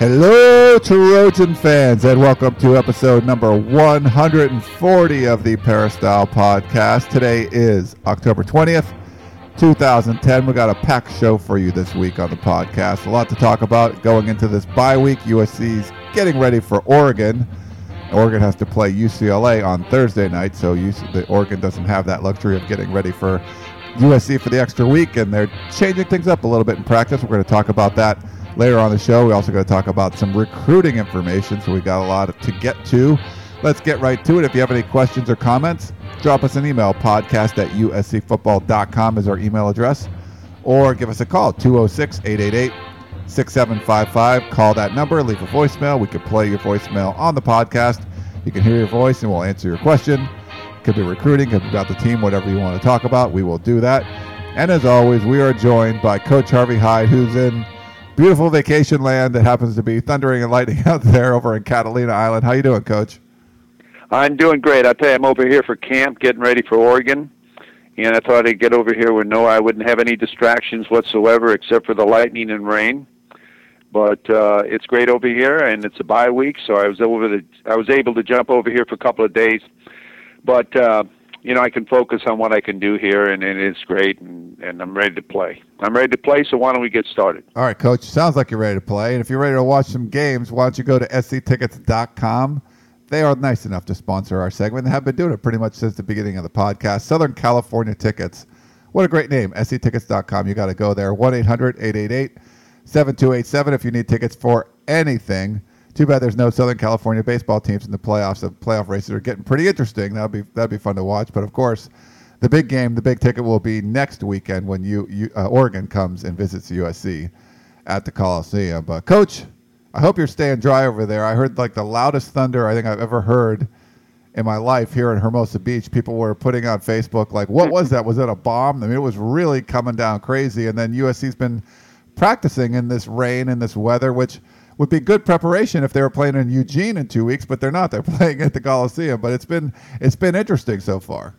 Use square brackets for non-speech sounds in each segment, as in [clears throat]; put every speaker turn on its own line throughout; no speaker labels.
Hello, Trojan fans, and welcome to episode number 140 of the Peristyle Podcast. Today is October 20th, 2010. We got a packed show for you this week on the podcast. A lot to talk about going into this bye week. USC's getting ready for Oregon. Oregon has to play UCLA on Thursday night, so UC, the Oregon doesn't have that luxury of getting ready for USC for the extra week, and they're changing things up a little bit in practice. We're going to talk about that later on the show. We also going to talk about some recruiting information, so we got a lot to get to. Let's get right to it. If you have any questions or comments, drop us an email. Podcast at uscfootball.com is our email address. Or give us a call, 206 888 6755. Call that number, leave a voicemail. We could play your voicemail on the podcast. You can hear your voice and we'll answer your question. Could be recruiting, could be about the team, whatever you want to talk about. We will do that. And as always, we are joined by Coach Harvey Hyde, who's in beautiful vacation land that happens to be thundering and lightning [laughs] out there over in Catalina Island. How you doing, Coach?
I'm doing great. I tell you, I'm over here for camp, getting ready for Oregon, and I thought I'd get over here where no, I wouldn't have any distractions whatsoever except for the lightning and rain. But uh, it's great over here, and it's a bye week, so I was over the I was able to jump over here for a couple of days. But uh, you know, I can focus on what I can do here, and, and it's great, and, and I'm ready to play. I'm ready to play, so why don't we get started?
All right, Coach. Sounds like you're ready to play. And if you're ready to watch some games, why don't you go to sctickets.com? They are nice enough to sponsor our segment. They have been doing it pretty much since the beginning of the podcast. Southern California Tickets. What a great name. sctickets.com. You got to go there. 1 800 888 7287 if you need tickets for anything. Too bad there's no Southern California baseball teams in the playoffs. The playoff races are getting pretty interesting. That'd be that'd be fun to watch. But of course, the big game, the big ticket will be next weekend when you, you uh, Oregon comes and visits USC at the Coliseum. But coach, I hope you're staying dry over there. I heard like the loudest thunder I think I've ever heard in my life here in Hermosa Beach. People were putting on Facebook like, "What was that? Was that a bomb?" I mean, it was really coming down crazy. And then USC's been practicing in this rain and this weather, which would be good preparation if they were playing in Eugene in two weeks, but they're not. They're [laughs] playing at the Coliseum. But it's been it's been interesting so far.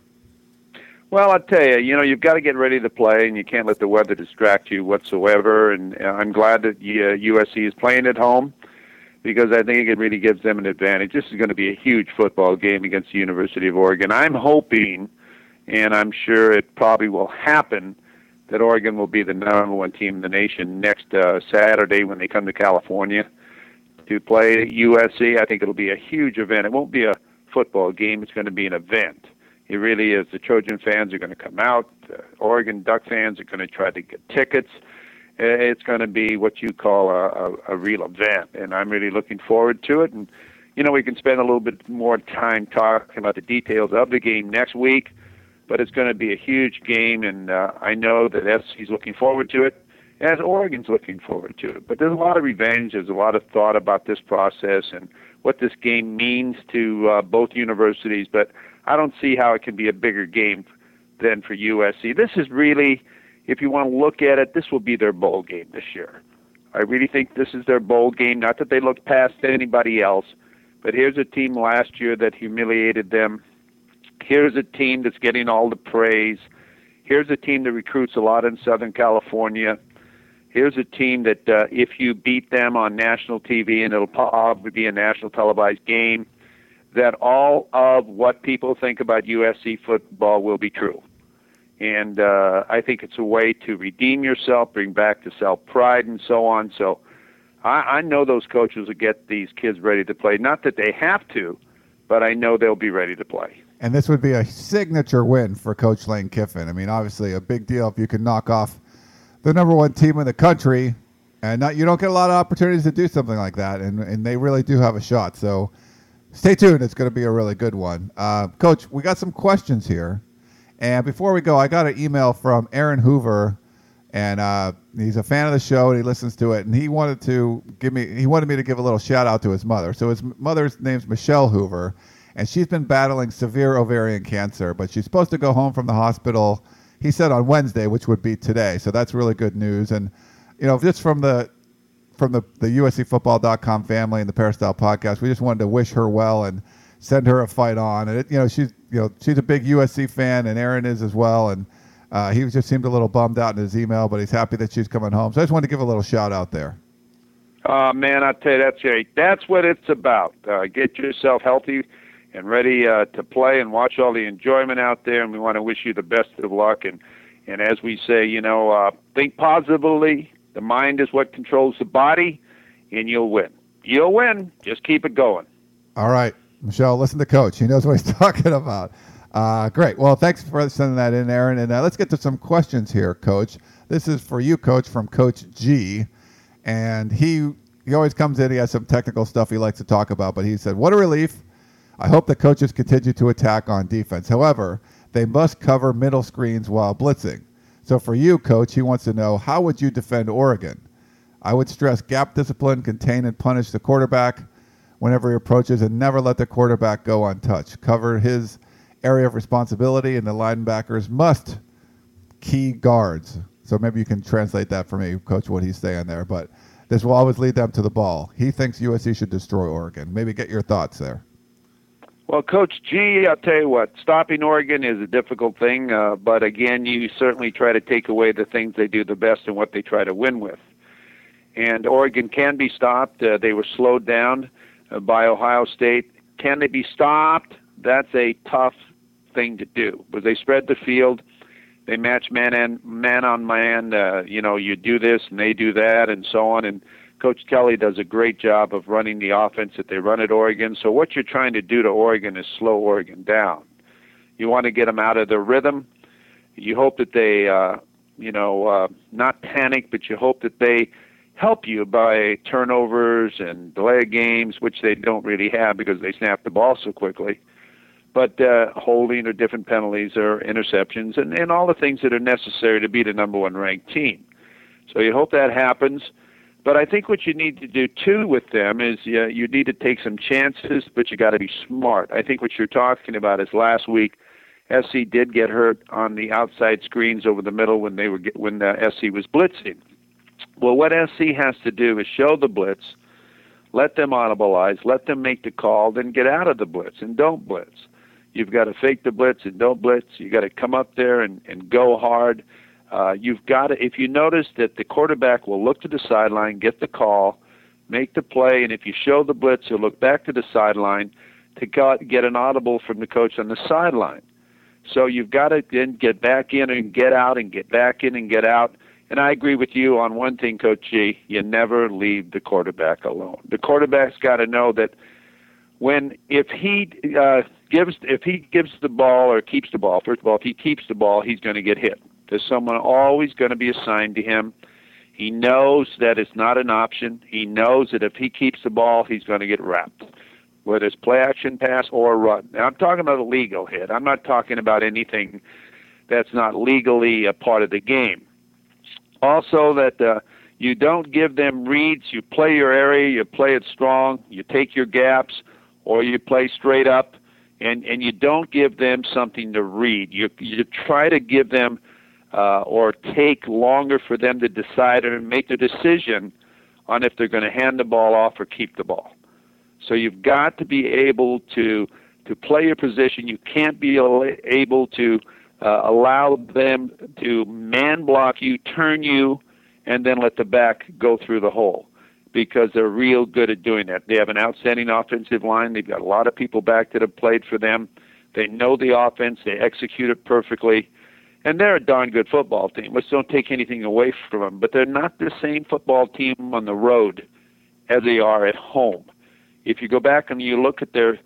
Well, I tell you, you know, you've got to get ready to play, and you can't let the weather distract you whatsoever. And I'm glad that USC is playing at home because I think it really gives them an advantage. This is going to be a huge football game against the University of Oregon. I'm hoping, and I'm sure it probably will happen, that Oregon will be the number one team in the nation next uh, Saturday when they come to California to play USC. I think it'll be a huge event. It won't be a football game. It's going to be an event. It really is. The Trojan fans are going to come out. The Oregon Duck fans are going to try to get tickets. It's going to be what you call a, a, a real event, and I'm really looking forward to it. And you know, we can spend a little bit more time talking about the details of the game next week but it's going to be a huge game, and uh, I know that SC's looking forward to it, as Oregon's looking forward to it. But there's a lot of revenge, there's a lot of thought about this process and what this game means to uh, both universities, but I don't see how it can be a bigger game than for USC. This is really, if you want to look at it, this will be their bowl game this year. I really think this is their bowl game. Not that they look past anybody else, but here's a team last year that humiliated them Here's a team that's getting all the praise. Here's a team that recruits a lot in Southern California. Here's a team that uh, if you beat them on national TV, and it'll probably be a national televised game, that all of what people think about USC football will be true. And uh, I think it's a way to redeem yourself, bring back the self pride, and so on. So I, I know those coaches will get these kids ready to play. Not that they have to, but I know they'll be ready to play.
And this would be a signature win for Coach Lane Kiffin. I mean, obviously, a big deal if you can knock off the number one team in the country. And not, you don't get a lot of opportunities to do something like that. And, and they really do have a shot. So stay tuned. It's going to be a really good one. Uh, Coach, we got some questions here. And before we go, I got an email from Aaron Hoover. and uh, he's a fan of the show and he listens to it. And he wanted to give me he wanted me to give a little shout out to his mother. So his mother's name's Michelle Hoover, and she's been battling severe ovarian cancer, but she's supposed to go home from the hospital. He said on Wednesday, which would be today. So that's really good news. And you know, just from the from the the USCFootball.com family and the Peristyle podcast, we just wanted to wish her well and send her a fight on. And it, you know, she's you know she's a big USC fan, and Aaron is as well. And uh, he just seemed a little bummed out in his email, but he's happy that she's coming home. So I just wanted to give a little shout out there.
Oh man, I tell you that's great. That's what it's about. Uh, get yourself healthy and ready uh, to play and watch all the enjoyment out there. And we want to wish you the best of luck. And and as we say, you know, uh, think positively. The mind is what controls the body, and you'll win. You'll win. Just keep it going.
All right, Michelle. Listen to Coach. He knows what he's [laughs] talking about. Uh, great. Well, thanks for sending that in, Aaron. And uh, let's get to some questions here, Coach. This is for you, Coach, from Coach G. And he he always comes in. He has some technical stuff he likes to talk about. But he said, "What a relief! I hope the coaches continue to attack on defense. However, they must cover middle screens while blitzing. So for you, Coach, he wants to know how would you defend Oregon? I would stress gap discipline, contain and punish the quarterback whenever he approaches, and never let the quarterback go untouched. Cover his." area of responsibility, and the linebackers must key guards. So maybe you can translate that for me, Coach, what he's saying there. But this will always lead them to the ball. He thinks USC should destroy Oregon. Maybe get your thoughts there.
Well, Coach G, I'll tell you what, stopping Oregon is a difficult thing, uh, but again, you certainly try to take away the things they do the best and what they try to win with. And Oregon can be stopped. Uh, they were slowed down uh, by Ohio State. Can they be stopped? That's a tough thing to do. But they spread the field, they match man and man on man. Uh, you know, you do this and they do that, and so on. And Coach Kelly does a great job of running the offense that they run at Oregon. So what you're trying to do to Oregon is slow Oregon down. You want to get them out of their rhythm. You hope that they, uh, you know, uh, not panic, but you hope that they help you by turnovers and delay games, which they don't really have because they snap the ball so quickly but uh, holding or different penalties or interceptions and, and all the things that are necessary to be the number one ranked team. So you hope that happens. But I think what you need to do too with them is uh, you need to take some chances, but you got to be smart. I think what you're talking about is last week, SC did get hurt on the outside screens over the middle when they were get, when the SC was blitzing. Well, what SC has to do is show the blitz, let them audibilize, let them make the call, then get out of the blitz and don't blitz. You've got to fake the blitz and don't blitz. You got to come up there and, and go hard. Uh, you've got to, if you notice that the quarterback will look to the sideline, get the call, make the play, and if you show the blitz, he'll look back to the sideline to get an audible from the coach on the sideline. So you've got to then get back in and get out and get back in and get out. And I agree with you on one thing, Coach G. You never leave the quarterback alone. The quarterback's got to know that when if he uh, gives if he gives the ball or keeps the ball, first of all, if he keeps the ball, he's going to get hit. There's someone always going to be assigned to him. He knows that it's not an option. He knows that if he keeps the ball, he's going to get wrapped, whether it's play action pass or run. Now, I'm talking about a legal hit. I'm not talking about anything that's not legally a part of the game. Also, that uh, you don't give them reads. You play your area. You play it strong. You take your gaps, or you play straight up and and you don't give them something to read. You you try to give them uh, or take longer for them to decide or make the decision on if they're going to hand the ball off or keep the ball. So you've got to be able to to play your position. You can't be able to uh, allow them to man block you, turn you, and then let the back go through the hole because they're real good at doing that. They have an outstanding offensive line. They've got a lot of people back that have played for them. They know the offense. They execute it perfectly. And they're a darn good football team. Let's don't take anything away from them. But they're not the same football team on the road as they are at home. If you go back and you look at their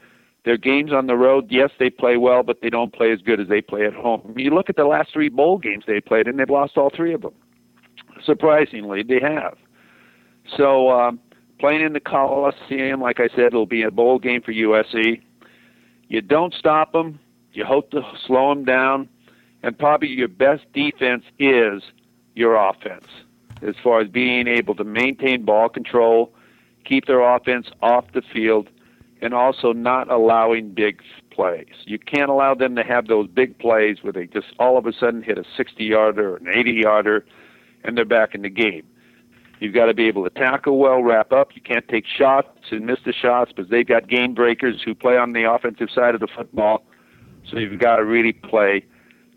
their games on the road, yes, they play well, but they don't play as good as they play at home. You look at the last three bowl games they played, and they've lost all three of them. Surprisingly, they have. So um, playing in the Coliseum, like I said, it'll be a bowl game for USC. You don't stop them. You hope to slow them down. And probably your best defense is your offense as far as being able to maintain ball control, keep their offense off the field, and also not allowing big plays. You can't allow them to have those big plays where they just all of a sudden hit a 60 yarder or an 80 yarder and they're back in the game. You've got to be able to tackle well, wrap up. You can't take shots and miss the shots because they've got game breakers who play on the offensive side of the football. So you've got to really play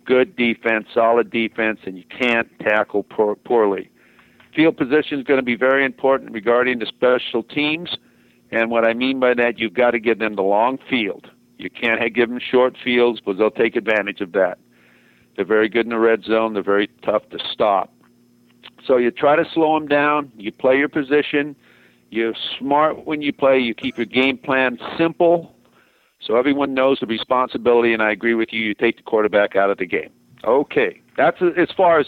good defense, solid defense, and you can't tackle poor, poorly. Field position is going to be very important regarding the special teams. And what I mean by that, you've got to give them the long field. You can't give them short fields because they'll take advantage of that. They're very good in the red zone. They're very tough to stop. So you try to slow them down. You play your position. You're smart when you play. You keep your game plan simple so everyone knows the responsibility, and I agree with you. You take the quarterback out of the game. Okay, that's as far as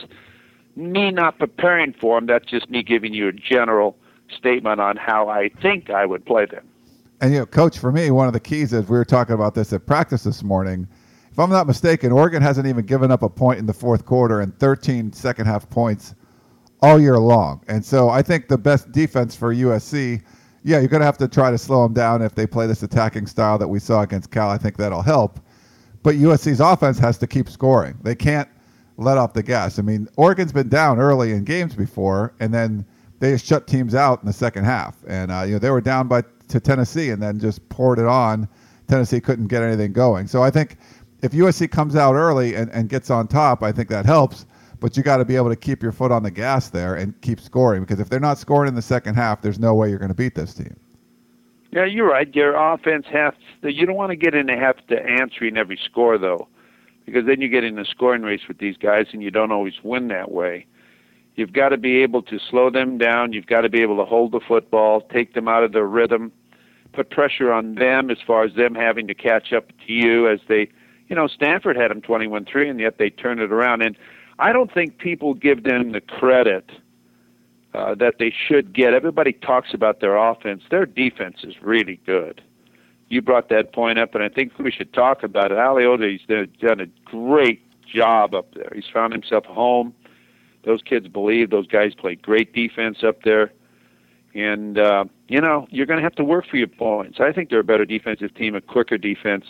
me not preparing for them. That's just me giving you a general statement on how I think I would play them.
And you know, coach, for me, one of the keys is we were talking about this at practice this morning. If I'm not mistaken, Oregon hasn't even given up a point in the fourth quarter and 13 second half points all year long. And so I think the best defense for USC yeah, you're going to have to try to slow them down if they play this attacking style that we saw against Cal. I think that'll help. But USC's offense has to keep scoring. They can't let off the gas. I mean, Oregon's been down early in games before, and then they shut teams out in the second half. And uh, you know they were down by to Tennessee, and then just poured it on. Tennessee couldn't get anything going. So I think if USC comes out early and, and gets on top, I think that helps but you got to be able to keep your foot on the gas there and keep scoring because if they're not scoring in the second half, there's no way you're going to beat this team.
Yeah, you're right. Your offense has to, you don't want to get in the have to answering every score though, because then you get in a scoring race with these guys and you don't always win that way. You've got to be able to slow them down. You've got to be able to hold the football, take them out of their rhythm, put pressure on them as far as them having to catch up to you as they, you know, Stanford had them 21-3 and yet they turned it around and I don't think people give them the credit uh, that they should get. Everybody talks about their offense. Their defense is really good. You brought that point up, and I think we should talk about it. Aliotti's done a great job up there. He's found himself home. Those kids believe those guys play great defense up there. And, uh, you know, you're going to have to work for your points. I think they're a better defensive team, a quicker defense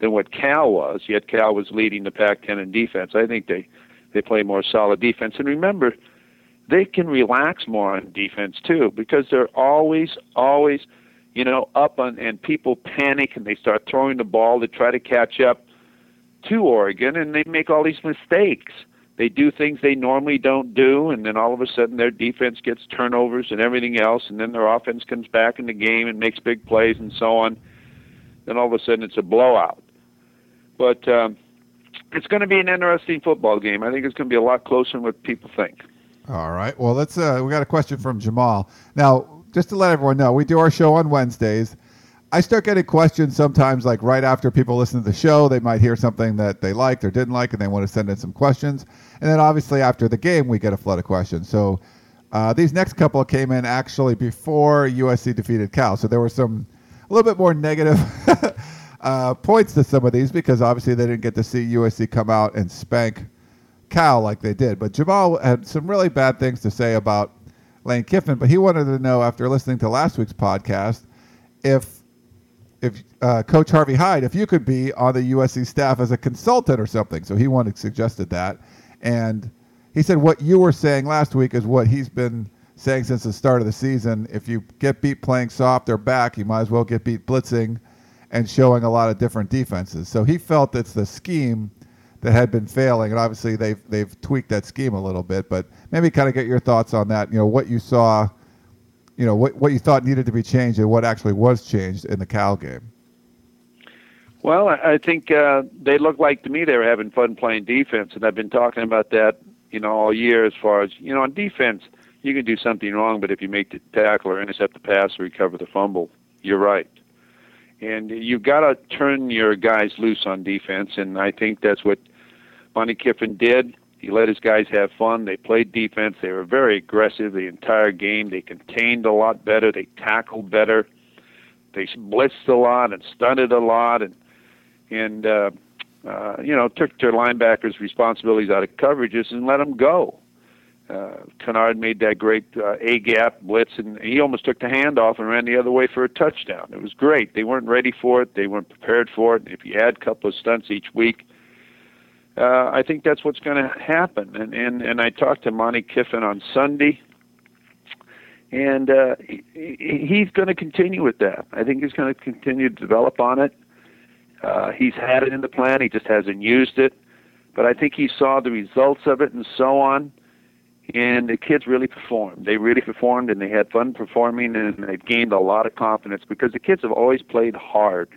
than what Cal was, yet Cal was leading the Pac 10 in defense. I think they they play more solid defense. And remember, they can relax more on defense too because they're always, always, you know, up on and people panic and they start throwing the ball to try to catch up to Oregon and they make all these mistakes. They do things they normally don't do, and then all of a sudden their defense gets turnovers and everything else, and then their offense comes back in the game and makes big plays and so on. Then all of a sudden it's a blowout. But um, it's going to be an interesting football game. I think it's going to be a lot closer than what people think.
All right. Well, let's. Uh, we got a question from Jamal. Now, just to let everyone know, we do our show on Wednesdays. I start getting questions sometimes, like right after people listen to the show, they might hear something that they liked or didn't like, and they want to send in some questions. And then obviously after the game, we get a flood of questions. So uh, these next couple came in actually before USC defeated Cal, so there were some a little bit more negative [laughs] uh, points to some of these because obviously they didn't get to see USC come out and spank Cal like they did. But Jamal had some really bad things to say about Lane Kiffin, but he wanted to know after listening to last week's podcast if if uh, Coach Harvey Hyde, if you could be on the USC staff as a consultant or something. So he wanted suggested that, and he said what you were saying last week is what he's been saying since the start of the season. If you get beat playing soft or back, you might as well get beat blitzing and showing a lot of different defenses. So he felt it's the scheme that had been failing, and obviously they've they've tweaked that scheme a little bit. But maybe kind of get your thoughts on that. You know what you saw, you know what what you thought needed to be changed, and what actually was changed in the Cal game.
Well, I think uh, they looked like to me they were having fun playing defense, and I've been talking about that, you know, all year. As far as you know, on defense, you can do something wrong, but if you make the tackle or intercept the pass or recover the fumble, you're right and you've got to turn your guys loose on defense. And I think that's what Monte Kiffin did. He let his guys have fun. They played defense. They were very aggressive the entire game. They contained a lot better. They tackled better. They blitzed a lot and stunted a lot, and and uh, uh, you know took their linebackers' responsibilities out of coverages and let them go. Uh, Kennard made that great uh, A gap blitz, and he almost took the handoff and ran the other way for a touchdown. It was great. They weren't ready for it. They weren't prepared for it. If you add a couple of stunts each week, uh, I think that's what's going to happen. And, and and I talked to Monte Kiffin on Sunday, and uh, he, he's going to continue with that. I think he's going to continue to develop on it. Uh, he's had it in the plan. He just hasn't used it. But I think he saw the results of it and so on and the kids really performed. They really performed, and they had fun performing, and they've gained a lot of confidence because the kids have always played hard.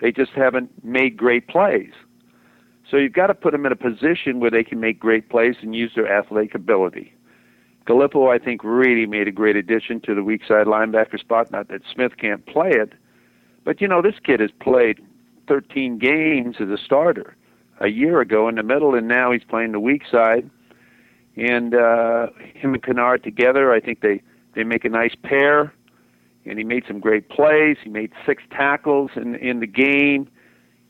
They just haven't made great plays. So you've got to put them in a position where they can make great plays and use their athletic ability. Galippo, I think, really made a great addition to the weak side linebacker spot. Not that Smith can't play it, but you know this kid has played 13 games as a starter a year ago in the middle, and now he's playing the weak side and uh, him and Kennard together, I think they they make a nice pair. And he made some great plays. He made six tackles in in the game.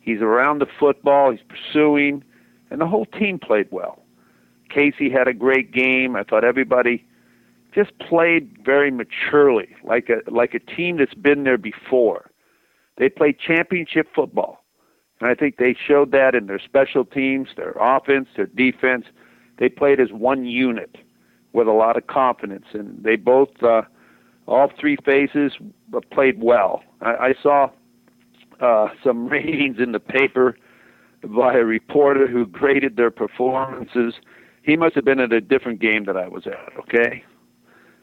He's around the football. He's pursuing, and the whole team played well. Casey had a great game. I thought everybody just played very maturely, like a like a team that's been there before. They played championship football, and I think they showed that in their special teams, their offense, their defense they played as one unit with a lot of confidence, and they both, uh, all three phases, played well. I, I saw uh, some [laughs] ratings in the paper by a reporter who graded their performances. He must have been at a different game that I was at. Okay,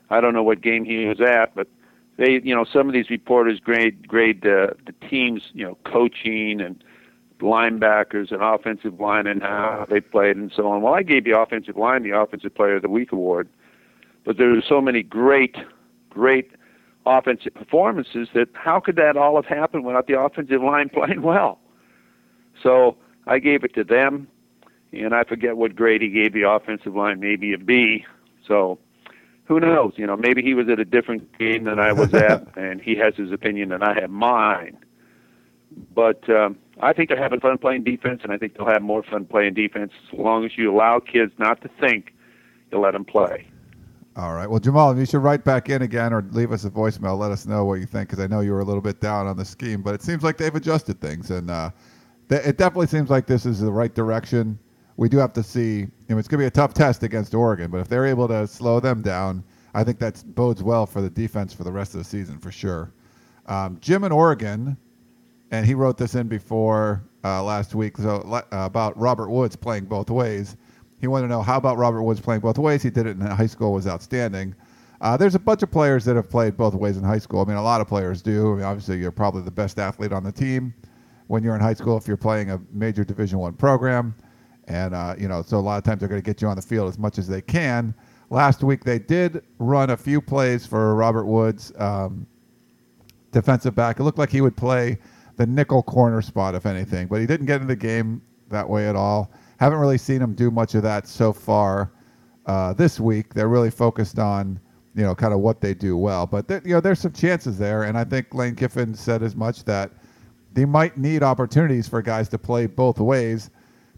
I don't know what game he was at, but they, you know, some of these reporters grade grade uh, the teams, you know, coaching and linebackers and offensive line and how they played and so on. Well, I gave the offensive line the Offensive Player of the Week award, but there were so many great, great offensive performances that how could that all have happened without the offensive line [laughs] playing well? So I gave it to them, and I forget what grade he gave the offensive line, maybe a B. So who knows? You know, maybe he was at a different game than I was at, [laughs] and he has his opinion and I have mine. But um, I think they're having fun playing defense, and I think they'll have more fun playing defense as long as you allow kids not to think. You let them play.
All right. Well, Jamal, you should write back in again or leave us a voicemail. Let us know what you think because I know you were a little bit down on the scheme, but it seems like they've adjusted things, and uh, th- it definitely seems like this is the right direction. We do have to see. You know, it's going to be a tough test against Oregon, but if they're able to slow them down, I think that bodes well for the defense for the rest of the season for sure. Um, Jim in Oregon and he wrote this in before uh, last week so, uh, about Robert Woods playing both ways. He wanted to know how about Robert Woods playing both ways. He did it in high school, was outstanding. Uh, there's a bunch of players that have played both ways in high school. I mean, a lot of players do. I mean, obviously, you're probably the best athlete on the team when you're in high school if you're playing a major Division One program, and uh, you know, so a lot of times they're going to get you on the field as much as they can. Last week they did run a few plays for Robert Woods, um, defensive back. It looked like he would play the nickel corner spot, if anything. But he didn't get in the game that way at all. Haven't really seen him do much of that so far uh, this week. They're really focused on you know kind of what they do well. But you know there's some chances there, and I think Lane Kiffin said as much that they might need opportunities for guys to play both ways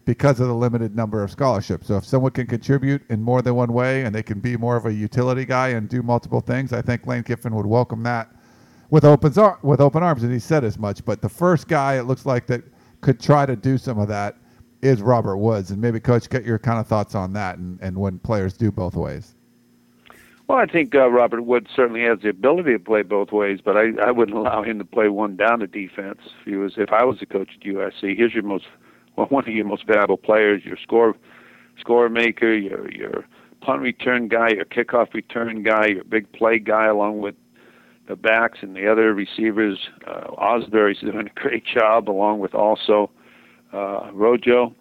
because of the limited number of scholarships. So if someone can contribute in more than one way and they can be more of a utility guy and do multiple things, I think Lane Kiffin would welcome that with open with open arms, and he said as much. But the first guy it looks like that could try to do some of that is Robert Woods, and maybe Coach, get your kind of thoughts on that, and, and when players do both ways.
Well, I think uh, Robert Woods certainly has the ability to play both ways, but I, I wouldn't allow him to play one down to defense. If he was, if I was the coach at USC, here's your most, well, [laughs] one of your most valuable players, your score, score maker, your your punt return guy, your kickoff return guy, your big play guy, along with the backs and the other receivers. Uh, Ausberry's doing a great job, along with also uh, Rojo.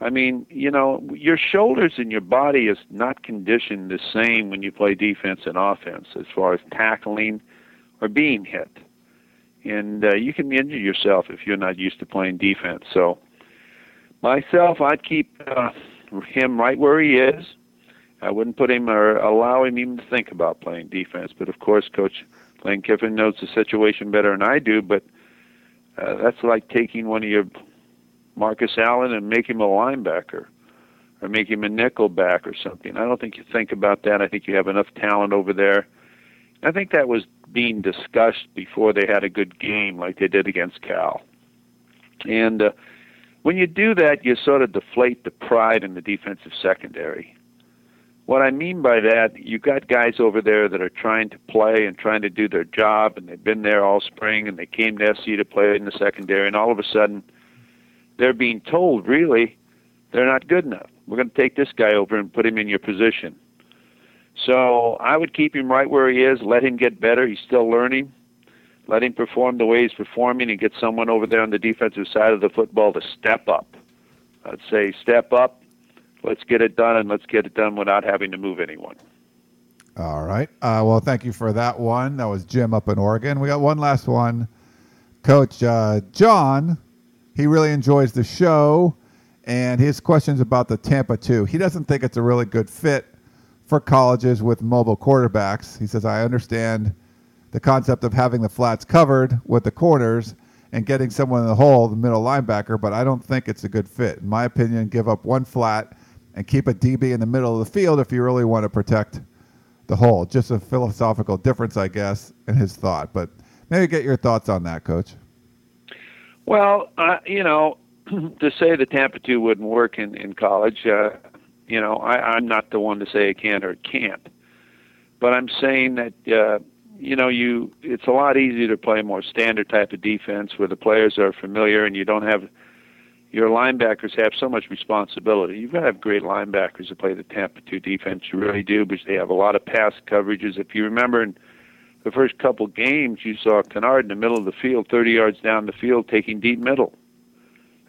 I mean, you know, your shoulders and your body is not conditioned the same when you play defense and offense as far as tackling or being hit. And uh, you can injure yourself if you're not used to playing defense. So, myself, I'd keep uh, him right where he is. I wouldn't put him or allow him even to think about playing defense. But of course, Coach Lane Kiffin knows the situation better than I do, but uh, that's like taking one of your Marcus Allen and making him a linebacker. or make him a nickel back or something. I don't think you think about that. I think you have enough talent over there. I think that was being discussed before they had a good game like they did against Cal. And uh, when you do that, you sort of deflate the pride in the defensive secondary. What I mean by that, you got guys over there that are trying to play and trying to do their job, and they've been there all spring, and they came to SC to play in the secondary, and all of a sudden, they're being told, really, they're not good enough. We're going to take this guy over and put him in your position. So I would keep him right where he is, let him get better. He's still learning. Let him perform the way he's performing and get someone over there on the defensive side of the football to step up. I'd say step up, let's get it done, and let's get it done without having to move anyone.
All right. Uh, well, thank you for that one. That was Jim up in Oregon. We got one last one. Coach uh, John, he really enjoys the show, and his questions about the Tampa 2. He doesn't think it's a really good fit for colleges with mobile quarterbacks. He says, I understand the concept of having the flats covered with the corners and getting someone in the hole, the middle linebacker, but I don't think it's a good fit. In my opinion, give up one flat and keep a DB in the middle of the field if you really want to protect the hole. Just a philosophical difference, I guess, in his thought. But maybe get your thoughts on that, Coach.
Well, uh, you know, [clears throat] to say the Tampa 2 wouldn't work in, in college, uh, you know, I, I'm not the one to say it can or it can't, but I'm saying that uh, you know you it's a lot easier to play more standard type of defense where the players are familiar and you don't have your linebackers have so much responsibility. You've got to have great linebackers to play the Tampa 2 defense. You really do because they have a lot of pass coverages. If you remember in the first couple games, you saw Kennard in the middle of the field, 30 yards down the field, taking deep middle.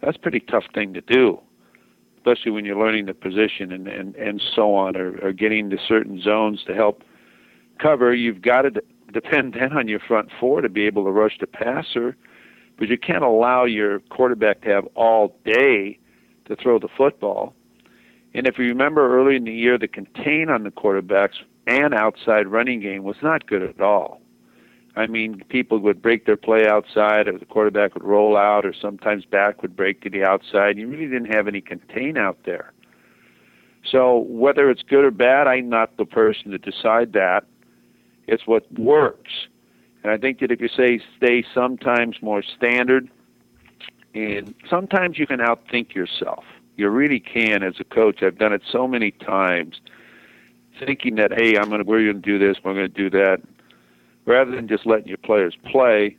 That's a pretty tough thing to do especially when you're learning the position and and and so on, or, or getting to certain zones to help cover. You've got to depend then on your front four to be able to rush the passer, but you can't allow your quarterback to have all day to throw the football. And if you remember early in the year, the contain on the quarterbacks and outside running game was not good at all. I mean, people would break their play outside, or the quarterback would roll out, or sometimes back would break to the outside. You really didn't have any contain out there. So whether it's good or bad, I'm not the person to decide that. It's what works. And I think that if you say stay sometimes more standard, and sometimes you can outthink yourself. You really can as a coach. I've done it so many times, thinking that hey, I'm gonna we're gonna do this, we're gonna do that rather than just letting your players play,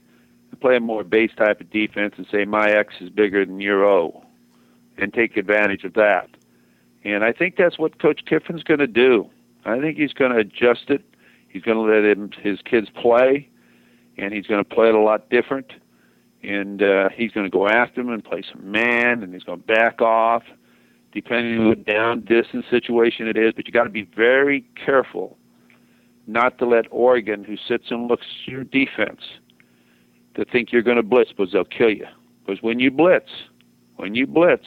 play a more base type of defense and say my X is bigger than your O, and take advantage of that. And I think that's what Coach Kiffin's going to do. I think he's going to adjust it. He's going to let him, his kids play, and he's going to play it a lot different. And uh, he's going to go after them and play some man, and he's going to back off, depending on what down distance situation it is. But you got to be very careful not to let Oregon, who sits and looks your defense, to think you're going to blitz because they'll kill you. Because when you blitz, when you blitz,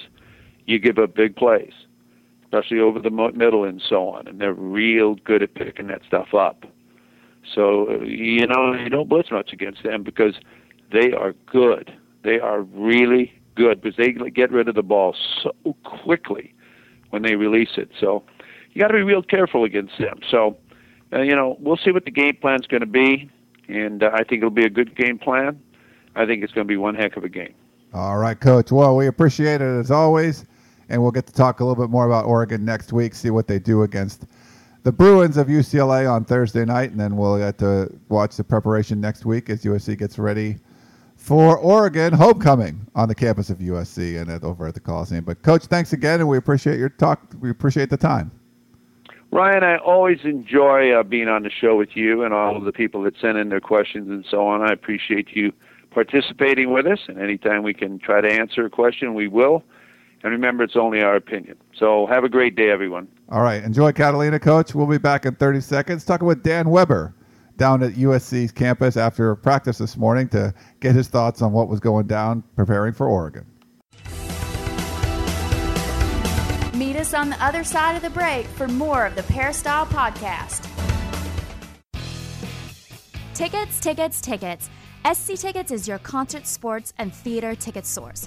you give up big plays, especially over the middle and so on. And they're real good at picking that stuff up. So, you know, you don't blitz much against them because they are good. They are really good because they get rid of the ball so quickly when they release it. So you got to be real careful against them. So uh, you know, we'll see what the game plan's going to be, and uh, I think it'll be a good game plan. I think it's going to be one heck of a game.
All right, Coach. Well, we appreciate it as always, and we'll get to talk a little bit more about Oregon next week, see what they do against the Bruins of UCLA on Thursday night, and then we'll get to watch the preparation next week as USC gets ready for Oregon homecoming on the campus of USC and at, over at the Coliseum. But, Coach, thanks again, and we appreciate your talk. We appreciate the time.
Ryan, I always enjoy uh, being on the show with you and all of the people that send in their questions and so on. I appreciate you participating with us, and anytime we can try to answer a question, we will. And remember, it's only our opinion. So have a great day, everyone.
All right. Enjoy Catalina, Coach. We'll be back in 30 seconds talking with Dan Weber down at USC's campus after practice this morning to get his thoughts on what was going down preparing for Oregon.
Meet us on the other side of the break for more of the Peristyle Podcast.
Tickets, tickets, tickets. SC Tickets is your concert, sports, and theater ticket source.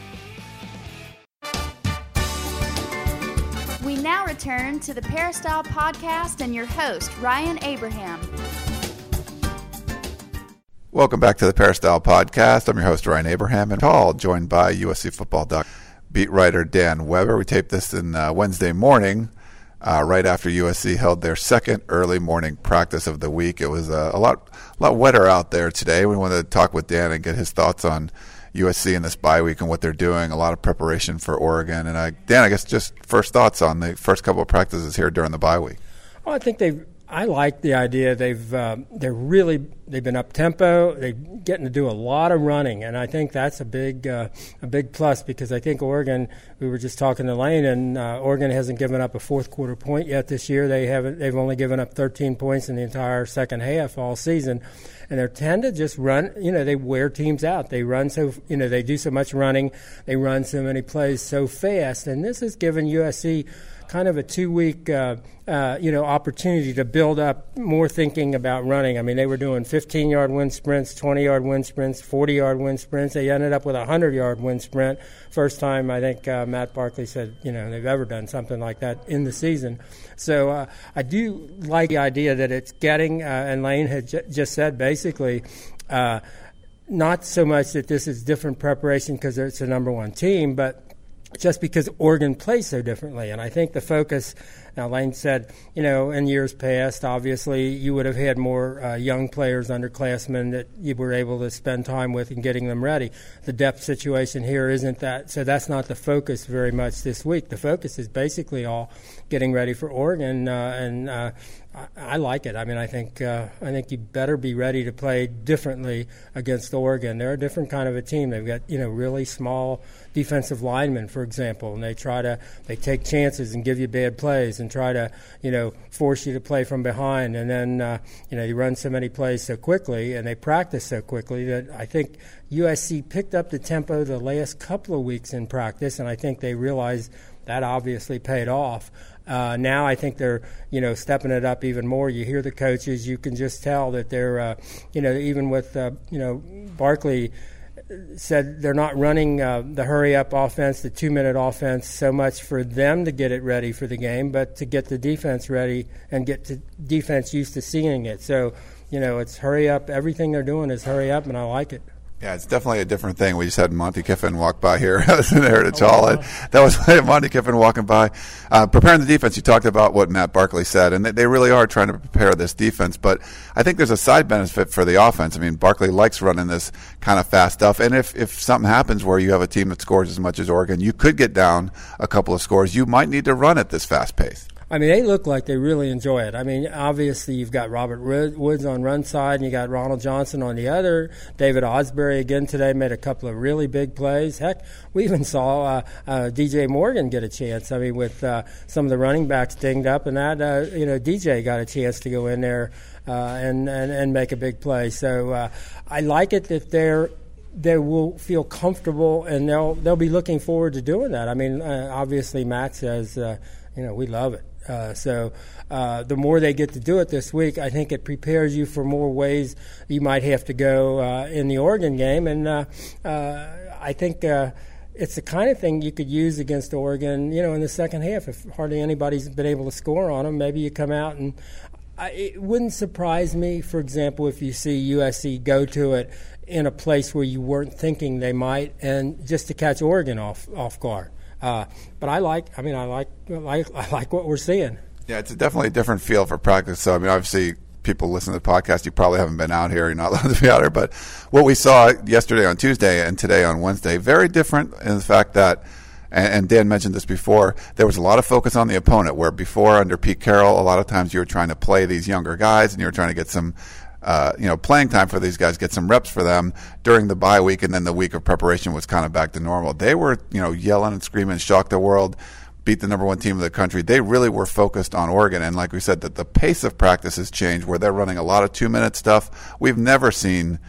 We now return to the Peristyle Podcast and your host, Ryan Abraham.
Welcome back to the Peristyle Podcast. I'm your host, Ryan Abraham, and all joined by USC football doc beat writer Dan Weber. We taped this in uh, Wednesday morning, uh, right after USC held their second early morning practice of the week. It was uh, a lot, lot wetter out there today. We wanted to talk with Dan and get his thoughts on USC in this bye week and what they're doing. A lot of preparation for Oregon. And I, Dan, I guess just first thoughts on the first couple of practices here during the bye week.
Well, I think they've. I like the idea they've uh, they're really they've been up tempo. They're getting to do a lot of running, and I think that's a big uh, a big plus because I think Oregon. We were just talking to Lane, and uh, Oregon hasn't given up a fourth quarter point yet this year. They haven't. They've only given up 13 points in the entire second half all season, and they tend to just run. You know, they wear teams out. They run so you know they do so much running. They run so many plays so fast, and this has given USC kind of a two week uh, uh, you know opportunity to build up more thinking about running. I mean, they were doing 15 yard wind sprints, 20 yard wind sprints, 40 yard wind sprints. They ended up with a 100 yard wind sprint. First time I think uh, Matt Barkley said you know they've ever done something like that in the season. So uh, I do like the idea that it's getting. Uh, and Lane had j- just said basically uh, not so much that this is different preparation because it's a number one team, but just because Oregon plays so differently. And I think the focus, now Lane said, you know, in years past, obviously you would have had more uh, young players, underclassmen that you were able to spend time with and getting them ready. The depth situation here isn't that, so that's not the focus very much this week. The focus is basically all getting ready for Oregon, uh, and uh, I, like it. I mean, I think uh, I think you better be ready to play differently against Oregon. They're a different kind of a team. They've got you know really small defensive linemen, for example, and they try to they take chances and give you bad plays and try to you know force you to play from behind. And then uh, you know you run so many plays so quickly and they practice so quickly that I think USC picked up the tempo the last couple of weeks in practice, and I think they realized that obviously paid off. Uh, now I think they're you know stepping it up even more. You hear the coaches, you can just tell that they're uh, you know even with uh, you know Barkley said they're not running uh, the hurry up offense, the two minute offense, so much for them to get it ready for the game, but to get the defense ready and get the defense used to seeing it. So, you know, it's hurry up. Everything they're doing is hurry up, and I like it.
Yeah, it's definitely a different thing. We just had Monte Kiffin walk by here. In Heritage Hall. Wow. That was [laughs] Monte Kiffin walking by. Uh, preparing the defense, you talked about what Matt Barkley said, and they really are trying to prepare this defense. But I think there's a side benefit for the offense. I mean, Barkley likes running this kind of fast stuff. And if, if something happens where you have a team that scores as much as Oregon, you could get down a couple of scores. You might need to run at this fast pace.
I mean, they look like they really enjoy it. I mean, obviously you've got Robert Woods on one side, and you got Ronald Johnson on the other. David Ausberry again today made a couple of really big plays. Heck, we even saw uh, uh, DJ Morgan get a chance. I mean, with uh, some of the running backs dinged up, and that uh, you know DJ got a chance to go in there uh, and, and and make a big play. So uh, I like it that they're they will feel comfortable and they'll they'll be looking forward to doing that. I mean, uh, obviously Matt says, uh, you know, we love it. Uh, so uh, the more they get to do it this week, I think it prepares you for more ways you might have to go uh, in the Oregon game. And uh, uh, I think uh, it's the kind of thing you could use against Oregon, you know, in the second half. If hardly anybody's been able to score on them, maybe you come out and I, it wouldn't surprise me, for example, if you see USC go to it in a place where you weren't thinking they might, and just to catch Oregon off off guard. Uh, but I like, I mean, I like, I like, I like what we're seeing.
Yeah, it's definitely a different feel for practice. So, I mean, obviously, people listen to the podcast, you probably haven't been out here. You're not [laughs] allowed to be out here. But what we saw yesterday on Tuesday and today on Wednesday, very different in the fact that, and Dan mentioned this before, there was a lot of focus on the opponent, where before under Pete Carroll, a lot of times you were trying to play these younger guys and you were trying to get some uh, you know, playing time for these guys, get some reps for them during the bye week, and then the week of preparation was kind of back to normal. They were, you know, yelling and screaming, shock the world, beat the number one team in the country. They really were focused on Oregon, and like we said, that the pace of practice has changed, where they're running a lot of two minute stuff. We've never seen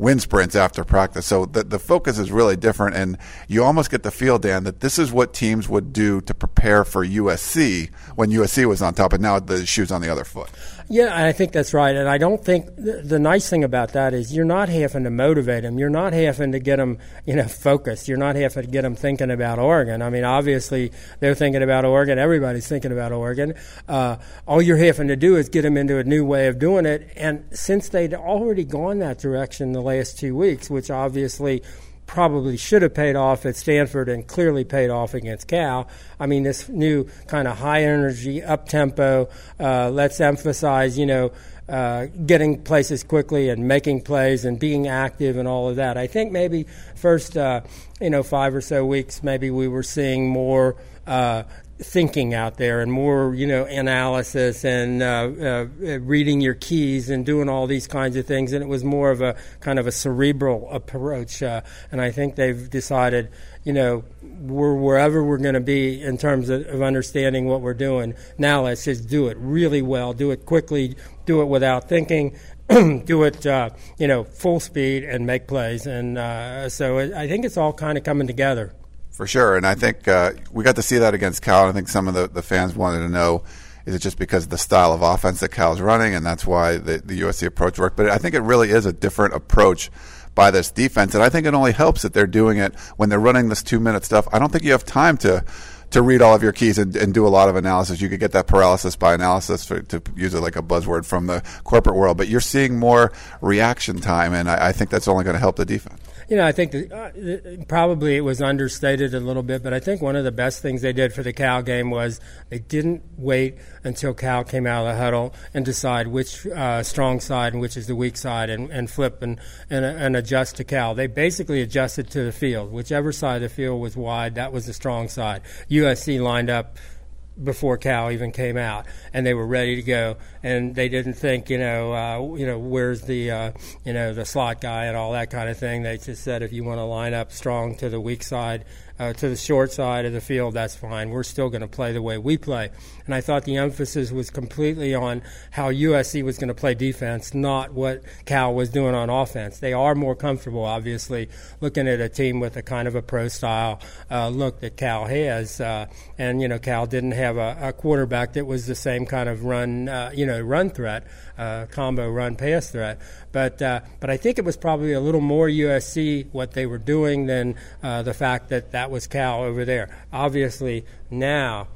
wind sprints after practice. So the, the focus is really different. And you almost get the feel, Dan, that this is what teams would do to prepare for USC when USC was on top, and now the shoe's on the other foot.
Yeah, I think that's right. And I don't think the, the, nice thing about that is you're not having to motivate them. You're not having to get them, you know, focused. You're not having to get them thinking about Oregon. I mean, obviously they're thinking about Oregon. Everybody's thinking about Oregon. Uh, all you're having to do is get them into a new way of doing it. And since they'd already gone that direction the last two weeks, which obviously probably should have paid off at Stanford and clearly paid off against Cal. I mean, this new kind of high energy, up tempo, uh, let's emphasize, you know, uh, getting places quickly and making plays and being active and all of that. I think maybe first, uh, you know, five or so weeks, maybe we were seeing more uh, thinking out there and more, you know, analysis and uh, uh, reading your keys and doing all these kinds of things. And it was more of a kind of a cerebral approach. Uh, and I think they've decided, you know, we're wherever we're going to be in terms of, of, understanding what we're doing. Now let's just do it really well, do it quickly, do it without thinking. [clears throat] do it, uh, you know, full speed and make plays, and uh, so it, I think it's all kind of coming together.
For sure, and I think uh, we got to see that against Cal. I think some of the, the fans wanted to know is it just because of the style of offense that Cal's running, and that's why the, the USC approach worked. But I think it really is a different approach by this defense, and I think it only helps that they're doing it when they're running this two minute stuff. I don't think you have time to to read all of your keys and, and, do a lot of analysis. You could get that paralysis by analysis for, to use it like a buzzword from the corporate world, but you're seeing more reaction time, and I, I think that's only going to help the defense.
You know, I think that, uh, probably it was understated a little bit, but I think one of the best things they did for the Cal game was they didn't wait until Cal came out of the huddle and decide which uh, strong side and which is the weak side and, and flip and, and, and adjust to Cal. They basically adjusted to the field. Whichever side of the field was wide, that was the strong side. USC lined up before Cal even came out, and they were ready to go. And they didn't think, you know, uh, you know, where's the, uh, you know, the slot guy and all that kind of thing. They just said if you want to line up strong to the weak side, uh, to the short side of the field, that's fine. We're still going to play the way we play. And I thought the emphasis was completely on how USC was going to play defense, not what Cal was doing on offense. They are more comfortable, obviously, looking at a team with a kind of a pro style uh, look that Cal has. Uh, and, you know, Cal didn't have a, a, quarterback that was the same kind of run, uh, you know, run threat, uh, combo run pass threat. But uh, but I think it was probably a little more USC what they were doing than uh, the fact that that was Cal over there. Obviously now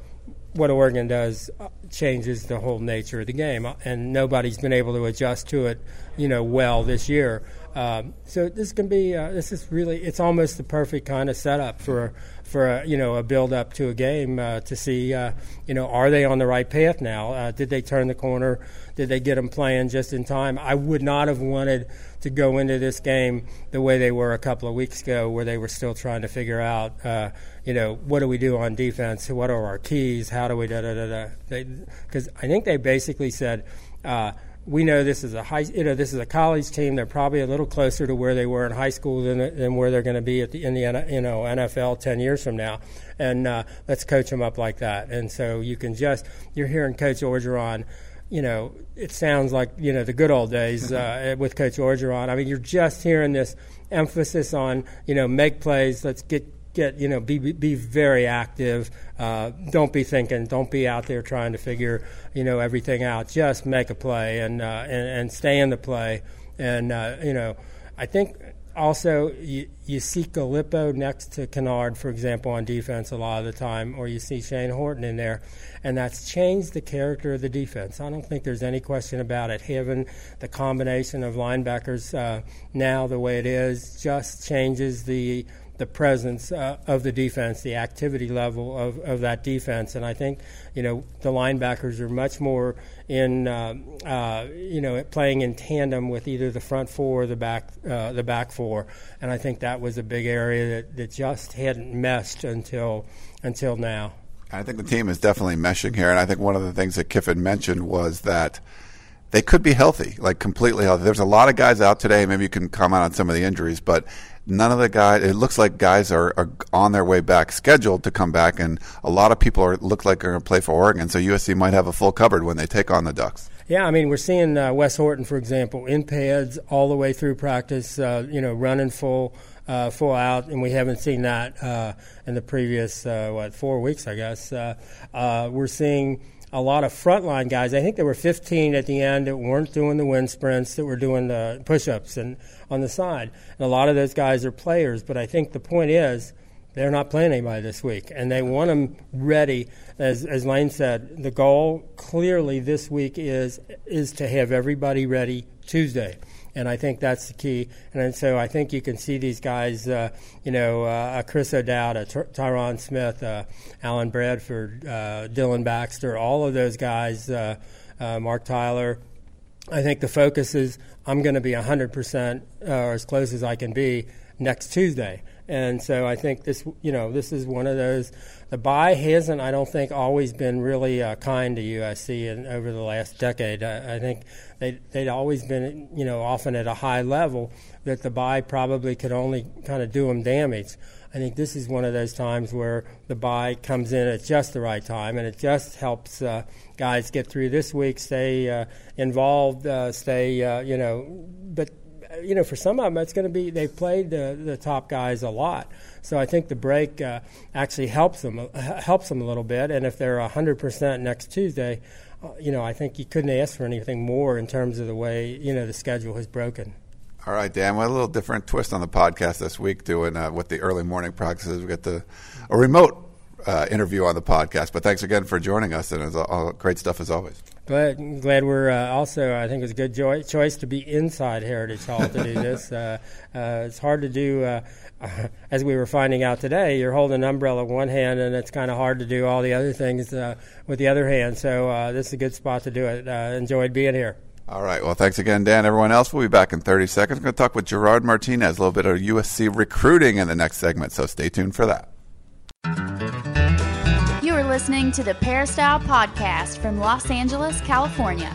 what Oregon does uh, changes the whole nature of the game, uh, and nobody's been able to adjust to it, you know, well this year. Um, so this can be uh, this is really it's almost the perfect kind of setup for for a, you know a build up to a game uh, to see uh, you know are they on the right path now? Uh, did they turn the corner? Did they get them playing just in time? I would not have wanted to go into this game the way they were a couple of weeks ago, where they were still trying to figure out uh, you know what do we do on defense? What are our keys? How do we da da da da? Because I think they basically said uh, we know this is a high, you know, this is a college team. They're probably a little closer to where they were in high school than, than where they're going to be at the, in the you know NFL ten years from now. And uh, let's coach them up like that. And so you can just you're hearing Coach Orgeron. You know, it sounds like you know the good old days uh, [laughs] with Coach Orgeron. I mean, you're just hearing this emphasis on you know make plays. Let's get get you know be be very active. Uh, don't be thinking. Don't be out there trying to figure you know everything out. Just make a play and uh, and, and stay in the play. And uh, you know, I think also you, you see Galippo next to Kennard, for example, on defense a lot of the time, or you see Shane Horton in there, and that's changed the character of the defense. I don't think there's any question about it. Having the combination of linebackers uh, now the way it is just changes the the presence uh, of the defense, the activity level of, of that defense. And I think, you know, the linebackers are much more in, uh, uh, you know, playing in tandem with either the front four or the back, uh, the back four. And I think that was a big area that, that just hadn't meshed until, until now.
I think the team is definitely meshing here. And I think one of the things that Kiffin mentioned was that they could be healthy, like completely healthy. There's a lot of guys out today. Maybe you can comment on some of the injuries, but none of the guys. It looks like guys are, are on their way back, scheduled to come back, and a lot of people are look like are going to play for Oregon. So USC might have a full cupboard when they take on the Ducks.
Yeah, I mean, we're seeing uh, Wes Horton, for example, in pads all the way through practice, uh, you know, running full. Uh, full out, and we haven't seen that uh, in the previous uh, what four weeks, I guess. Uh, we're seeing a lot of frontline guys. I think there were 15 at the end that weren't doing the wind sprints, that were doing the push-ups and on the side. And a lot of those guys are players, but I think the point is they're not playing anybody this week, and they want them ready. As, as Lane said, the goal clearly this week is is to have everybody ready Tuesday, and I think that's the key. And so I think you can see these guys, uh, you know, uh, Chris O'Dowd, uh, Tyron Smith, uh, Allen Bradford, uh, Dillon Baxter, all of those guys, uh, uh, Marc Tyler. I think the focus is I'm going to be 100% or as close as I can be next Tuesday. And so I think this, you know, this is one of those. The bye hasn't, I don't think, always been really uh, kind to USC in, over the last decade. I, I think they they'd always been, you know, often at a high level that the bye probably could only kind of do them damage. I think this is one of those times where the bye comes in at just the right time, and it just helps uh, guys get through this week, stay uh, involved, uh, stay, uh, you know, but you know, for some of them, it's going to be they've played the, the top guys a lot. So I think the break uh, actually helps them uh, helps them a little bit. And if they're hundred percent next Tuesday, uh, you know, I think you couldn't ask for anything more in terms of the way you know the schedule has broken.
All right, Dan. Well, a little different twist on the podcast this week, doing uh, with the early morning practices. We got the a remote uh, interview on the podcast. But thanks again for joining us, and it's all great stuff as always.
Glad, glad we're uh, also. I think it was a good joy, choice to be inside Heritage Hall to do this. [laughs] Uh, uh, it's hard to do, uh, [laughs] as we were finding out today. You're holding an umbrella with one hand, and it's kind of hard to do all the other things uh, with the other hand. So uh, this is a good spot to do it. enjoyed being here.
All right. Well, thanks again, Dan. Everyone else, we'll be back in 30 seconds. We're going to talk with Gerard Martinez, a little bit of USC recruiting in the next segment. So stay tuned for that.
You are listening to the Peristyle Podcast from Los Angeles, California.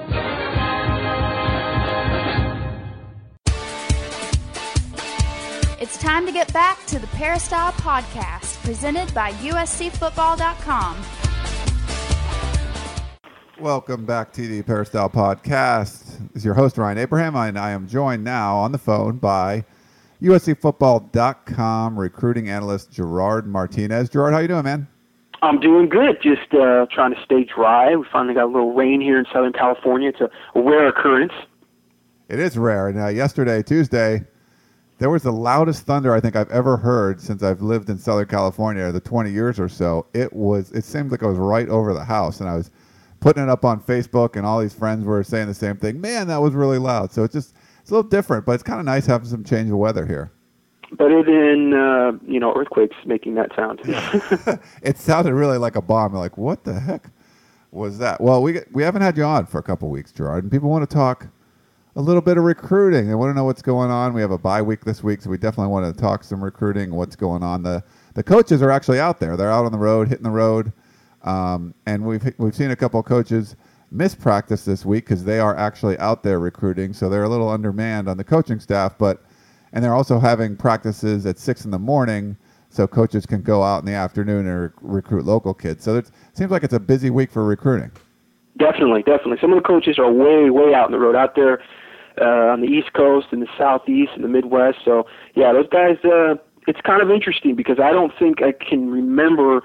It's time to get back to the Peristyle Podcast, presented by USCFootball.com.
Welcome back to the Peristyle Podcast. This is your host, Ryan Abraham, and I am joined now on the phone by USCFootball.com recruiting analyst Gerard Martinez. Gerard, how you doing, man?
I'm doing good. Just uh, trying to stay dry. We finally got a little rain here in Southern California. It's a, a rare occurrence.
It is rare. And uh, yesterday, Tuesday, there was the loudest thunder I think I've ever heard since I've lived in Southern California, the 20 years or so. It was. It seemed like it was right over the house, and I was putting it up on Facebook, and all these friends were saying the same thing. Man, that was really loud. So it's just it's a little different, but it's kind of nice having some change of weather here.
Better than uh, you know earthquakes making that sound. [laughs]
it sounded really like a bomb. Like what the heck was that? Well, we we haven't had you on for a couple weeks, Gerard, and people want to talk a little bit of recruiting. They want to know what's going on. We have a bye week this week, so we definitely want to talk some recruiting. What's going on? The the coaches are actually out there. They're out on the road, hitting the road. Um, and we've we've seen a couple coaches miss practice this week because they are actually out there recruiting, so they're a little undermanned on the coaching staff. But and they're also having practices at six in the morning, so coaches can go out in the afternoon and rec- recruit local kids. So it seems like it's a busy week for recruiting.
Definitely, definitely. Some of the coaches are way, way out in the road, out there uh, on the East Coast, in the Southeast, in the Midwest. So yeah, those guys. Uh, it's kind of interesting because I don't think I can remember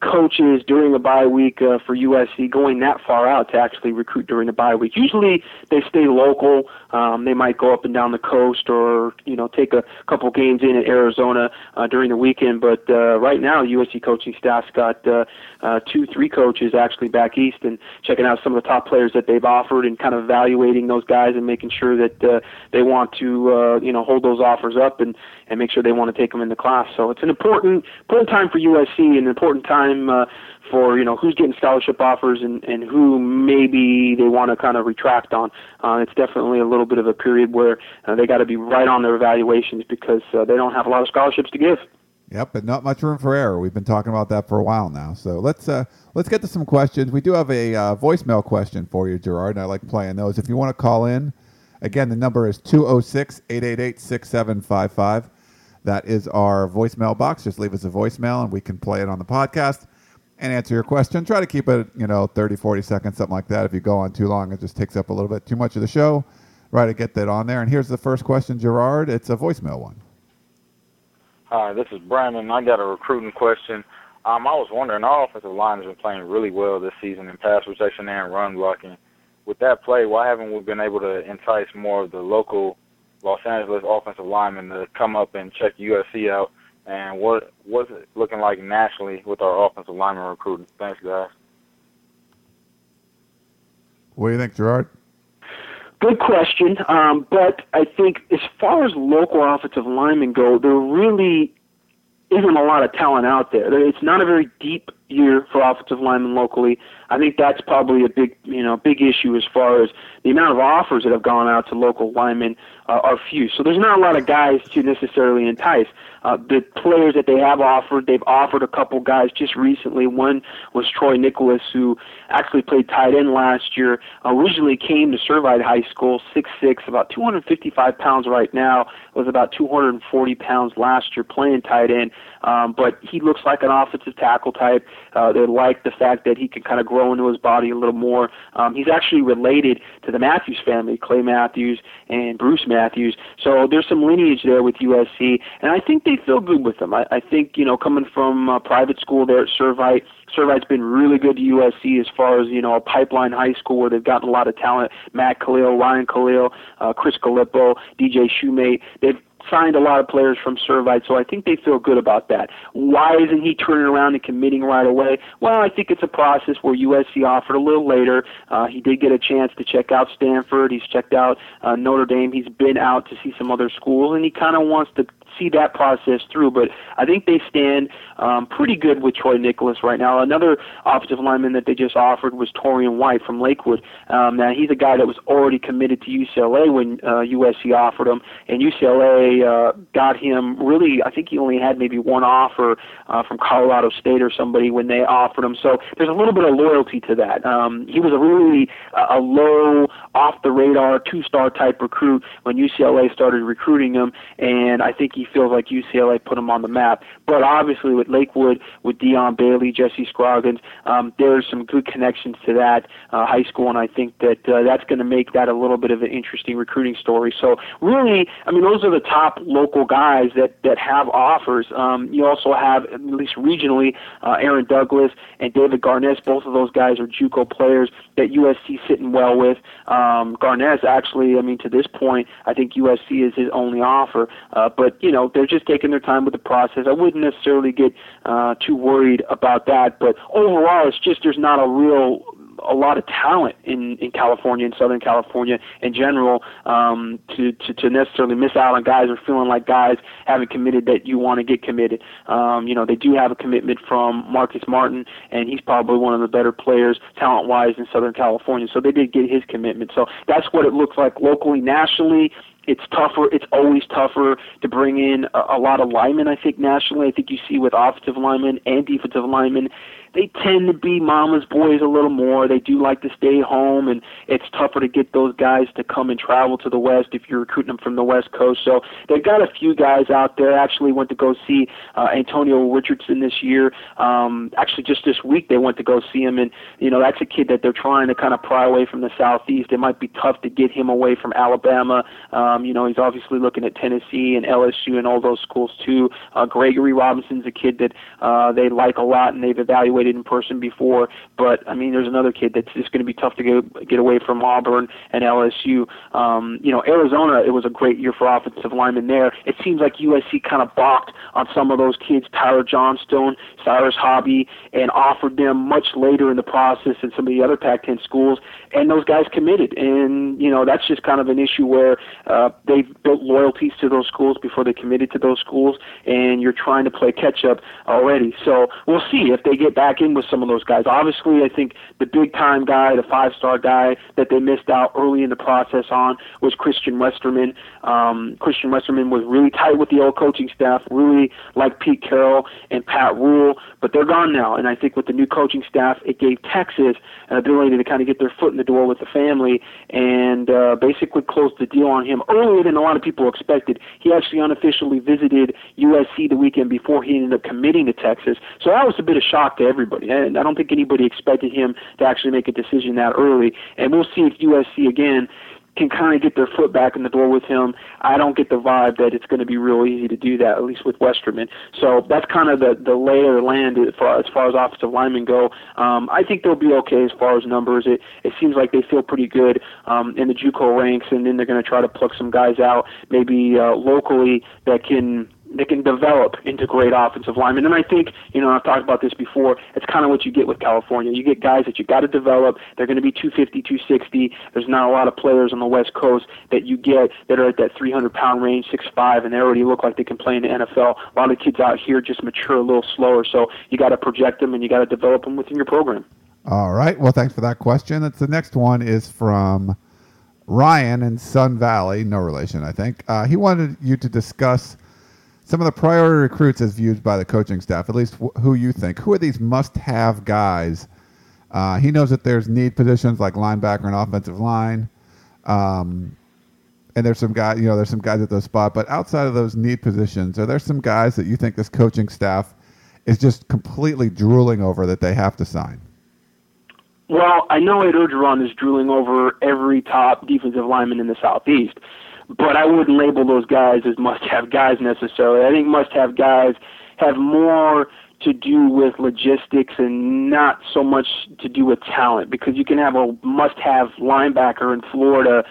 coaches during a bye week uh, for USC going that far out to actually recruit during the bye week. Usually they stay local. Um, they might go up and down the coast or you know take a couple games in at Arizona uh, during the weekend. But uh, right now USC coaching staff's got uh, uh, two, three coaches actually back east and checking out some of the top players that they've offered and kind of evaluating those guys and making sure that uh, they want to uh, you know hold those offers up and and make sure they want to take them into class. So it's an important important time for USC, and an important time uh, for you know who's getting scholarship offers and and who maybe they want to kind of retract on. Uh, it's definitely a little bit of a period where uh, they got to be right on their evaluations because uh, they don't have a lot of scholarships to give.
Yep, but not much room for error. We've been talking about that for a while now. So let's uh, let's get to some questions. We do have a uh, voicemail question for you, Gerard, and I like playing those. If you want to call in, again, the number is 206 888 6755. That is our voicemail box. Just leave us a voicemail and we can play it on the podcast and answer your question. Try to keep it, you know, 30, 40 seconds, something like that. If you go on too long, it just takes up a little bit too much of the show. Try to get that on there. And here's the first question, Gerard. It's a voicemail one.
Hi, this is Brandon. I got a recruiting question. Um, I was wondering, our offensive line has been playing really well this season in pass protection and run blocking. With that play, why haven't we been able to entice more of the local Los Angeles offensive linemen to come up and check USC out? And what what's it looking like nationally with our offensive lineman recruiting? Thanks, guys.
What do you think, Gerard?
Good question. Um, but I think as far as local offensive linemen go, there really isn't a lot of talent out there. It's not a very deep year for offensive linemen locally. I think that's probably a big, you know, big issue as far as the amount of offers that have gone out to local linemen uh, are few. So there's not a lot of guys to necessarily entice. Uh, the players that they have offered, they've offered a couple guys just recently. One was Troy Niklas, who actually played tight end last year. Originally came to Servite High School, six six, about 255 pounds right now. Was about 240 pounds last year playing tight end. Um, but he looks like an offensive tackle type. Uh, they like the fact that he can kind of grow into his body a little more. Um, he's actually related to the Matthews family, Clay Matthews and Bruce Matthews. So there's some lineage there with USC, and I think they feel good with him. I, I think you know coming from a private school there at Servite. Servite's been really good to USC as far as you know a pipeline high school where they've gotten a lot of talent. Matt Kalil, Ryan Kalil, uh, Chris Galippo, DJ Shoemate. They've signed a lot of players from Servite, so I think they feel good about that. Why isn't he turning around and committing right away? Well, I think it's a process where USC offered a little later. Uh, he did get a chance to check out Stanford. He's checked out uh, Notre Dame. He's been out to see some other schools, and he kind of wants to see that process through. But I think they stand um, pretty good with Troy Niklas right now. Another offensive lineman that they just offered was Torian White from Lakewood. Um, now he's a guy that was already committed to UCLA when uh, USC offered him, and UCLA uh, got him. Really, I think he only had maybe one offer uh, from Colorado State or somebody when they offered him. So there's a little bit of loyalty to that. Um, he was a really uh, a low, off the radar, two star type recruit when UCLA started recruiting him, and I think he feels like UCLA put him on the map. But obviously, with Lakewood, with Dion Bailey, Jesse Scroggins, um, there's some good connections to that uh, high school, and I think that uh, that's going to make that a little bit of an interesting recruiting story. So really, I mean, those are the top local guys that that have offers. Um, you also have, at least regionally, uh, Aaron Douglas and David Garness. Both of those guys are JUCO players that USC sitting well with. Um, actually, I mean, to this point, I think USC is his only offer. Uh, but you know, they're just taking their time with the process. I wouldn't necessarily get uh, too worried about that. But overall, it's just there's not a real a lot of talent in in California and Southern California in general um, to, to to necessarily miss out on guys or feeling like guys haven't committed that you want to get committed. Um, you know, they do have a commitment from Marcus Martin, and he's probably one of the better players talent wise in Southern California. So they did get his commitment. So that's what it looks like locally, nationally it's tougher. It's always tougher to bring in a, a lot of linemen. I think nationally, I think you see with offensive linemen and defensive linemen, they tend to be mama's boys a little more. They do like to stay home, and it's tougher to get those guys to come and travel to the West if you're recruiting them from the West Coast. So they've got a few guys out there. Actually, went to go see uh, Antonio Richardson this year. Um, actually, just this week they went to go see him, and you know that's a kid that they're trying to kind of pry away from the Southeast. It might be tough to get him away from Alabama. Um, you know, he's obviously looking at Tennessee and LSU and all those schools too. Uh, Gregory Robinson's a kid that uh, they like a lot, and they've evaluated evaluated in person before, but I mean, there's another kid that's just going to be tough to get get away from Auburn and LSU. Um, you know, Arizona, it was a great year for offensive linemen there. It seems like USC kind of balked on some of those kids, Tyler Johnstone, Cyrus Hobbi, and offered them much later in the process than some of the other Pac-10 schools, and those guys committed. And you know, that's just kind of an issue where uh, they've built loyalties to those schools before they committed to those schools, and you're trying to play catch up already. So we'll see if they get back in with some of those guys. Obviously, I think the big time guy, the five star guy that they missed out early in the process on was Christian Westerman. Um, Christian Westerman was really tight with the old coaching staff, really like Pete Carroll and Pat Ruel, but they're gone now. And I think with the new coaching staff, it gave Texas an ability to kind of get their foot in the door with the family and uh, basically close the deal on him earlier than a lot of people expected. He actually unofficially visited USC the weekend before he ended up committing to Texas. So that was a bit of shock to everybody. And I don't think anybody expected him to actually make a decision that early. And we'll see if USC again can kind of get their foot back in the door with him. I don't get the vibe that it's going to be real easy to do that, at least with Westerman. So that's kind of the the lay of the land as far as, far as offensive linemen go. Um, I think they'll be okay as far as numbers. It it seems like they feel pretty good um, in the JUCO ranks, and then they're going to try to pluck some guys out, maybe uh, locally that can they can develop into great offensive linemen. And I think, you know, I've talked about this before, it's kind of what you get with California. You get guys that you got to develop. They're going to be 250, 260. There's not a lot of players on the West Coast that you get that are at that 300 pound range, 6'5, and they already look like they can play in the NFL. A lot of kids out here just mature a little slower. So you got to project them and you got to develop them within your program.
All right. Well, thanks for that question. It's the next one is from Ryan in Sun Valley. No relation, I think. Uh, he wanted you to discuss some of the priority recruits as viewed by the coaching staff, at least wh- who you think. Who are these must have guys? Uh, he knows that there's need positions like linebacker and offensive line. Um, and there's some guys, you know, there's some guys at those spot. But outside of those need positions, are there some guys that you think this coaching staff is just completely drooling over that they have to sign?
Well, I know Ed Orgeron is drooling over every top defensive lineman in the Southeast but I wouldn't label those guys as must-have guys necessarily. I think must-have guys have more to do with logistics and not so much to do with talent because you can have a must-have linebacker in Florida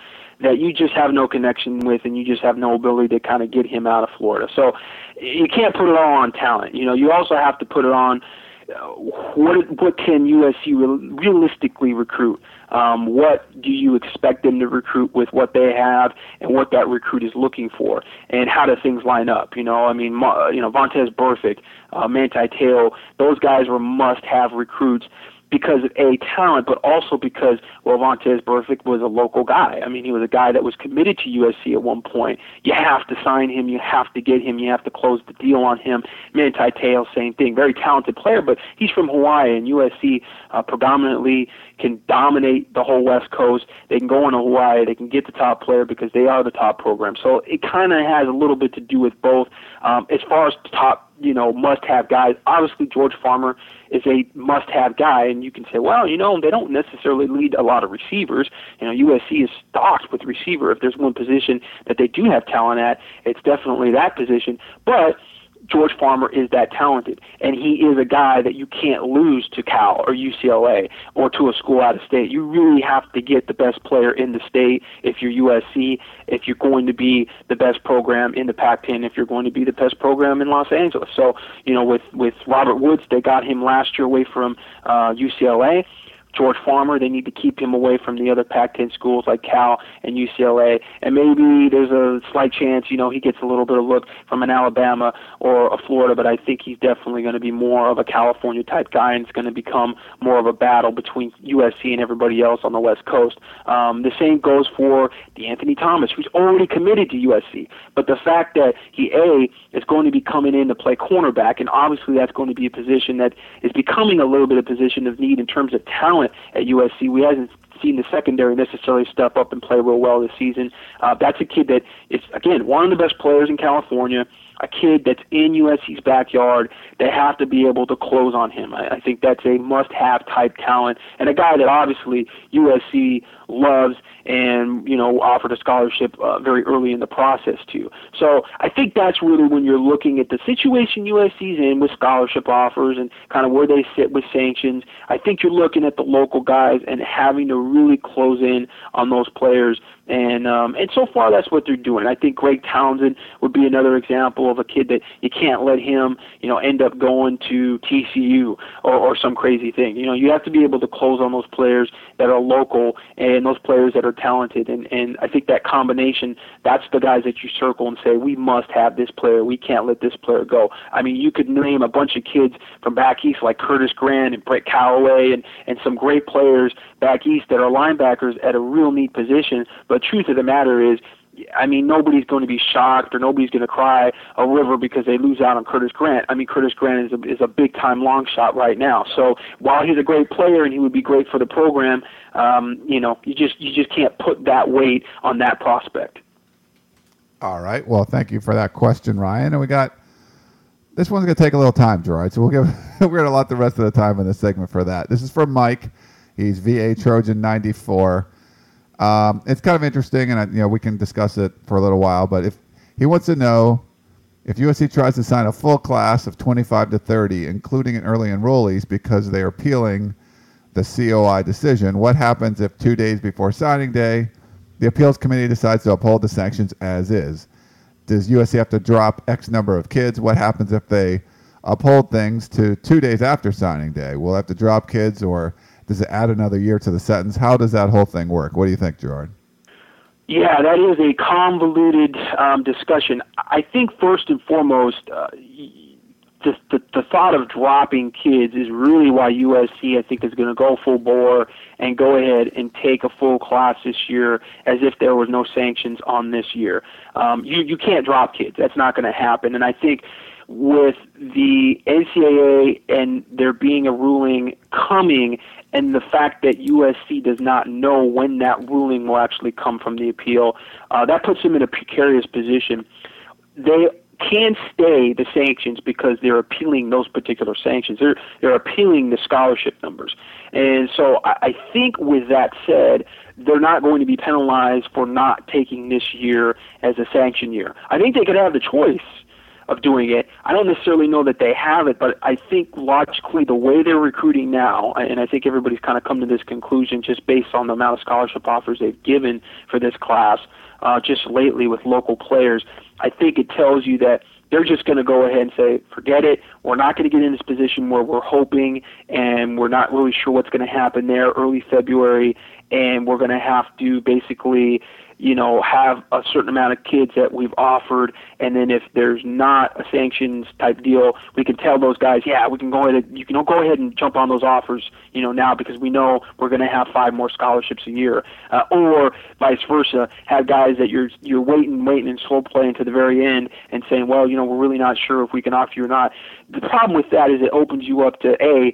that you just have no connection with and you just have no ability to kind of get him out of Florida. So you can't put it all on talent. You know, you also have to put it on uh, what what can USC realistically recruit? Um, what do you expect them to recruit with what they have and what that recruit is looking for, and how do things line up? You know, I mean, you know, Vontaze Burfict, uh, Manti Te'o, those guys were must-have recruits because of a talent, but also because well, Vontaze Burfict was a local guy. I mean, he was a guy that was committed to USC at one point. You have to sign him. You have to get him. You have to close the deal on him. Manti Te'o, same thing. Very talented player, but he's from Hawaii, and USC uh, predominantly can dominate the whole West Coast. They can go into Hawaii. They can get the top player because they are the top program. So it kind of has a little bit to do with both. Um, as far as top you know, must-have guys. Obviously, George Farmer is a must-have guy, and you can say, well, you know, they don't necessarily lead a lot of receivers. You know, USC is stocked with receiver. If there's one position that they do have talent at, it's definitely that position. But George Farmer is that talented, and he is a guy that you can't lose to Cal or UCLA or to a school out of state. You really have to get the best player in the state if you're USC, if you're going to be the best program in the Pac-10, if you're going to be the best program in Los Angeles. So, you know, with with Robert Woods, they got him last year away from uh, UCLA. George Farmer. They need to keep him away from the other Pac-10 schools like Cal and UCLA. And maybe there's a slight chance, you know, he gets a little bit of look from an Alabama or a Florida, but I think he's definitely going to be more of a California type guy, and it's going to become more of a battle between USC and everybody else on the West Coast. Um, the same goes for De'Anthony Thomas, who's already committed to USC. But the fact that he a is going to be coming in to play cornerback, and obviously that's going to be a position that is becoming a little bit of position of need in terms of talent talent at USC. We haven't seen the secondary necessarily step up and play real well this season. Uh, that's a kid that is again one of the best players in California. a kid that's in USC's backyard, they have to be able to close on him. I, I think that's a must-have type talent, and a guy that obviously USC loves and you know offered a scholarship uh, very early in the process too. So I think that's really when you're looking at the situation USC's in with scholarship offers and kind of where they sit with sanctions. I think you're looking at the local guys and having to really close in on those players and um, and so far that's what they're doing. I think Greg Townsend would be another example of a kid that you can't let him, you know, end up going to TCU or, or some crazy thing. You know, you have to be able to close on those players that are local and those players that are talented. And and I think that combination, that's the guys that you circle and say we must have this player. We can't let this player go. I mean, you could name a bunch of kids from back east like Curtis Grant and Brett Calloway and and some great players back east that are linebackers at a real neat position, but truth of the matter is, I mean, nobody's going to be shocked or nobody's going to cry a river because they lose out on Curtis Grant. I mean, Curtis Grant is a, is a big time long shot right now. So while he's a great player and he would be great for the program, um, you know, you just you just can't put that weight on that prospect.
All right. Well, thank you for that question, Ryan. And we got this one's going to take a little time, Gerard. So we'll give [laughs] we're going to allot the rest of the time in this segment for that. This is from Mike. He's VA Trojan ninety four. Um, it's kind of interesting, and I, you know we can discuss it for a little while. But if he wants to know if USC tries to sign a full class of 25 to 30, including an early enrollees, because they are appealing the COI decision, what happens if two days before signing day, the appeals committee decides to uphold the sanctions as is? Does USC have to drop X number of kids? What happens if they uphold things to two days after signing day? We'll have to drop kids or does it add another year to the sentence? How does that whole thing work? What do you think, Gerard?
Yeah, that is a convoluted um, discussion. I think first and foremost, uh, the, the, the thought of dropping kids is really why USC I think is going to go full bore and go ahead and take a full class this year as if there was no sanctions on this year. Um, you you can't drop kids. That's not going to happen. And I think with the NCAA and there being a ruling coming and the fact that USC does not know when that ruling will actually come from the appeal, uh, that puts them in a precarious position. They can stay the sanctions because they're appealing those particular sanctions. They're they're appealing the scholarship numbers, and so I, I think with that said, they're not going to be penalized for not taking this year as a sanction year. I think they could have the choice of doing it. I don't necessarily know that they have it, but I think logically the way they're recruiting now, and I think everybody's kind of come to this conclusion just based on the amount of scholarship offers they've given for this class, uh, just lately with local players. I think it tells you that they're just going to go ahead and say, forget it. We're not going to get in this position where we're hoping and we're not really sure what's going to happen there early February, and we're going to have to basically you know, have a certain amount of kids that we've offered, and then if there's not a sanctions type deal, we can tell those guys, yeah, we can go ahead. And, you can go ahead and jump on those offers, you know, now because we know we're going to have five more scholarships a year, uh, or vice versa, have guys that you're you're waiting, waiting, and slow playing to the very end, and saying, well, you know, we're really not sure if we can offer you or not. The problem with that is it opens you up to a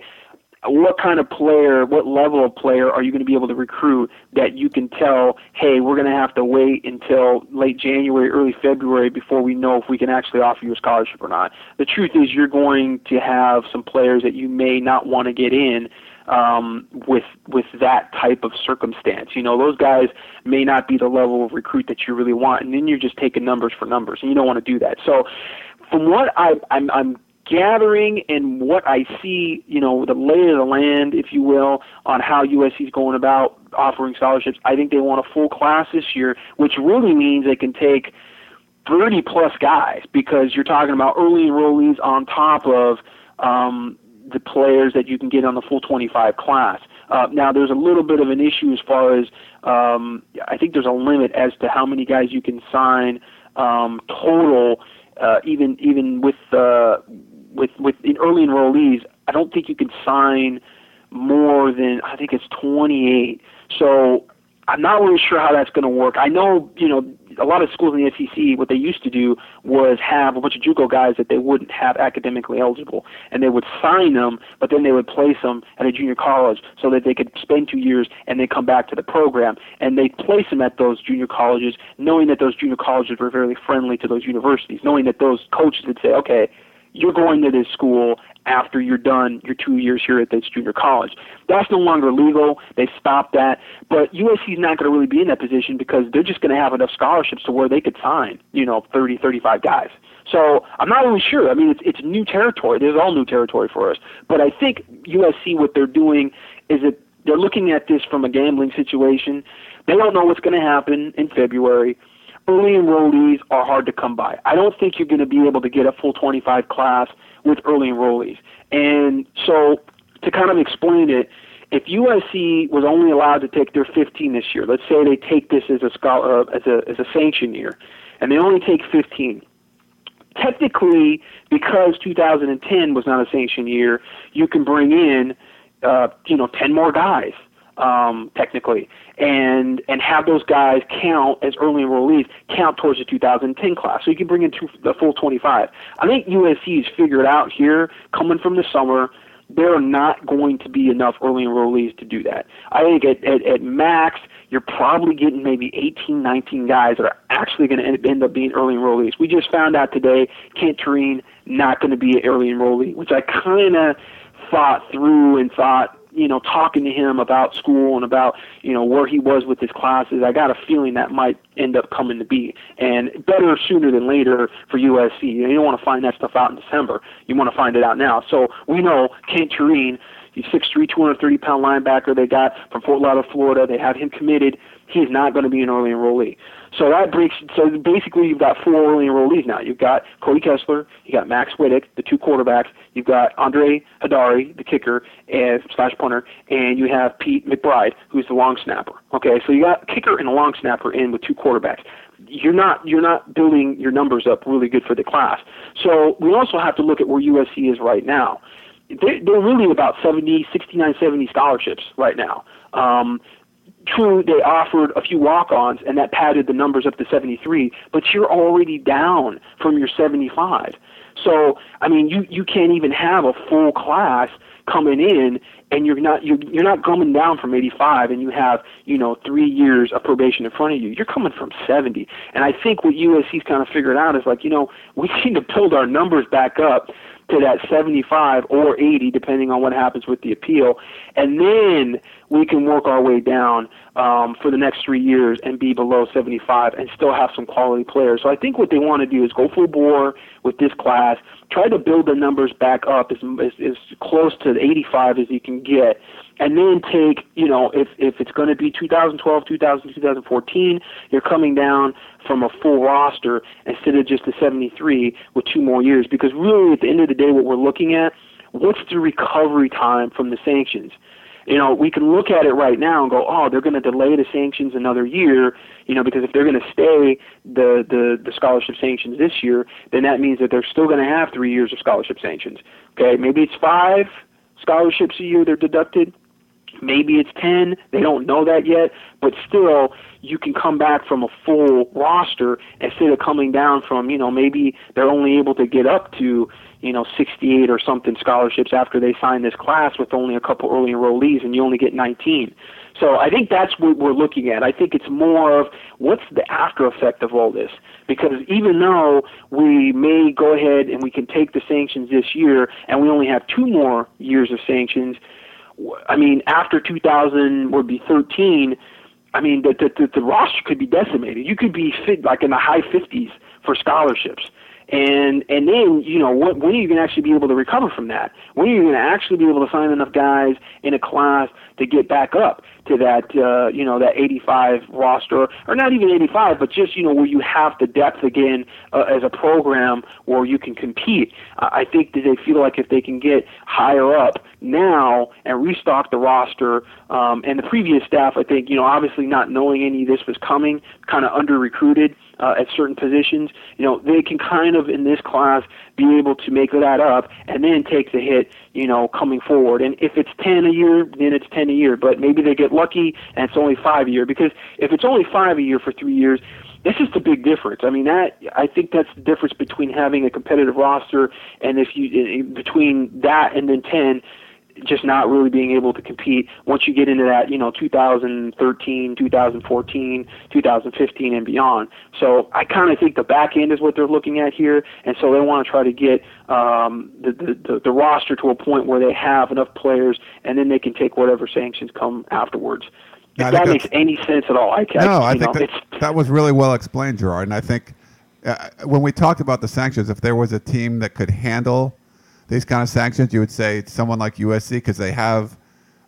what kind of player, what level of player are you going to be able to recruit that you can tell, hey, we're going to have to wait until late January, early February before we know if we can actually offer you a scholarship or not. The truth is, you're going to have some players that you may not want to get in um, with with that type of circumstance. You know, those guys may not be the level of recruit that you really want, and then you're just taking numbers for numbers, and you don't want to do that. So, from what I, I'm, I'm gathering and what I see, you know, the lay of the land, if you will, on how USC is going about offering scholarships. I think they want a full class this year, which really means they can take 30 plus guys because you're talking about early enrollees on top of um, the players that you can get on the full 25 class. Uh, now, there's a little bit of an issue as far as um, I think there's a limit as to how many guys you can sign um, total. Uh, even even with uh, with with in early enrollees, I don't think you can sign more than I think it's 28. So I'm not really sure how that's going to work. I know, you know, a lot of schools in the SEC, what they used to do was have a bunch of JUCO guys that they wouldn't have academically eligible, and they would sign them, but then they would place them at a junior college so that they could spend two years and then come back to the program. And they place them at those junior colleges, knowing that those junior colleges were very friendly to those universities, knowing that those coaches would say, okay, you're going to this school after you're done your two years here at this junior college. That's no longer legal. They stopped that. But USC is not going to really be in that position because they're just going to have enough scholarships to where they could sign, you know, 30, 35 guys. So I'm not really sure. I mean, it's it's new territory. This is all new territory for us. But I think USC, what they're doing is that they're looking at this from a gambling situation. They don't know what's going to happen in February early enrollees are hard to come by. I don't think you're going to be able to get a full 25 class with early enrollees. And so to kind of explain it, if USC was only allowed to take their 15 this year, let's say they take this as a scholar, uh, as a as a sanction year, and they only take 15. Technically, because 2010 was not a sanction year, you can bring in, uh, you know, 10 more guys um, technically, and and have those guys count as early enrollees count towards the 2010 class. So you can bring in two, the full 25. I think USC's figured out here, coming from the summer, there are not going to be enough early enrollees to do that. I think at, at, at max, you're probably getting maybe 18, 19 guys that are actually going to end up being early enrollees. We just found out today Kent Turene not going to be an early enrollee, which I kind of thought through and thought you know, talking to him about school and about, you know, where he was with his classes, I got a feeling that might end up coming to be. And better sooner than later for USC. You, don't want to find that stuff out in December. You want to find it out now. So we know Kent Turene, he's 6'3", 230 pound linebacker they got from Fort Lauderdale, Florida. They have him committed. He's not going to be an early enrollee. So that breaks. So basically, you've got four early enrollees now. You've got Cody Kessler, you got Max Wittek, the two quarterbacks. You've got Andre Heidari, the kicker and slash punter, and you have Pete McBride, who's the long snapper. Okay, so you got kicker and a long snapper in with two quarterbacks. You're not you're not building your numbers up really good for the class. So we also have to look at where USC is right now. They, they're really about 70, 69, 70 scholarships right now. Um, True, they offered a few walk-ons, and that padded the numbers up to 73. But you're already down from your 75. So, I mean, you you can't even have a full class coming in, and you're not you're you're not coming down from 85, and you have you know three years of probation in front of you. You're coming from 70, and I think what USC's kind of figured out is like you know [laughs] we need to build our numbers back up to that 75 or 80, depending on what happens with the appeal, and then we can work our way down um, for the next three years and be below 75 and still have some quality players. So I think what they want to do is go full bore with this class, try to build the numbers back up as, as, as close to 85 as you can get, and then take, you know, if, if it's going to be 2012, 2000, 2014, you're coming down from a full roster instead of just the 73 with two more years. Because really, at the end of the day, what we're looking at, what's the recovery time from the sanctions? You know, we can look at it right now and go, oh, they're going to delay the sanctions another year, you know, because if they're going to stay the, the, the scholarship sanctions this year, then that means that they're still going to have three years of scholarship sanctions. Okay, maybe it's five scholarships a year they're deducted. Maybe it's 10. They don't know that yet. But still, you can come back from a full roster instead of coming down from, you know, maybe they're only able to get up to, you know 68 or something scholarships after they sign this class with only a couple early enrollees and you only get 19 so i think that's what we're looking at. I think it's more of what's the after effect of all this? Because even though we may go ahead and we can take the sanctions this year and we only have two more years of sanctions i mean after 2000 would be 13 I mean, the, the, the, roster could be decimated. You could be fit like in the high 50s for scholarships and and then you know what, when are you going to actually be able to recover from that? When are you going to actually be able to find enough guys in a class to get back up to that uh, you know that 85 roster, or not even 85, but just you know where you have the depth again uh, as a program where you can compete. I think that they feel like if they can get higher up now and restock the roster, um, and the previous staff, I think you know obviously not knowing any of this was coming, kind of under recruited uh, at certain positions, you know, they can kind of in this class be able to make that up and then take the hit, you know, coming forward. And if it's 10 a year, then it's 10 a year. But maybe they get lucky and it's only five a year because if it's only five a year for three years, this just a big difference. I mean, that I think that's the difference between having a competitive roster and if you between that and then 10 just not really being able to compete once you get into that, you know, 2013, 2014, 2015, and beyond. So I kind of think the back end is what they're looking at here, and so they want to try to get um, the, the the roster to a point where they have enough players, and then they can take whatever sanctions come afterwards. If that makes any sense at all, I
can't. No, I think know, that, that was really well explained, Gerard. And I think uh, when we talked about the sanctions, if there was a team that could handle these kind of sanctions, you would say someone like USC because they have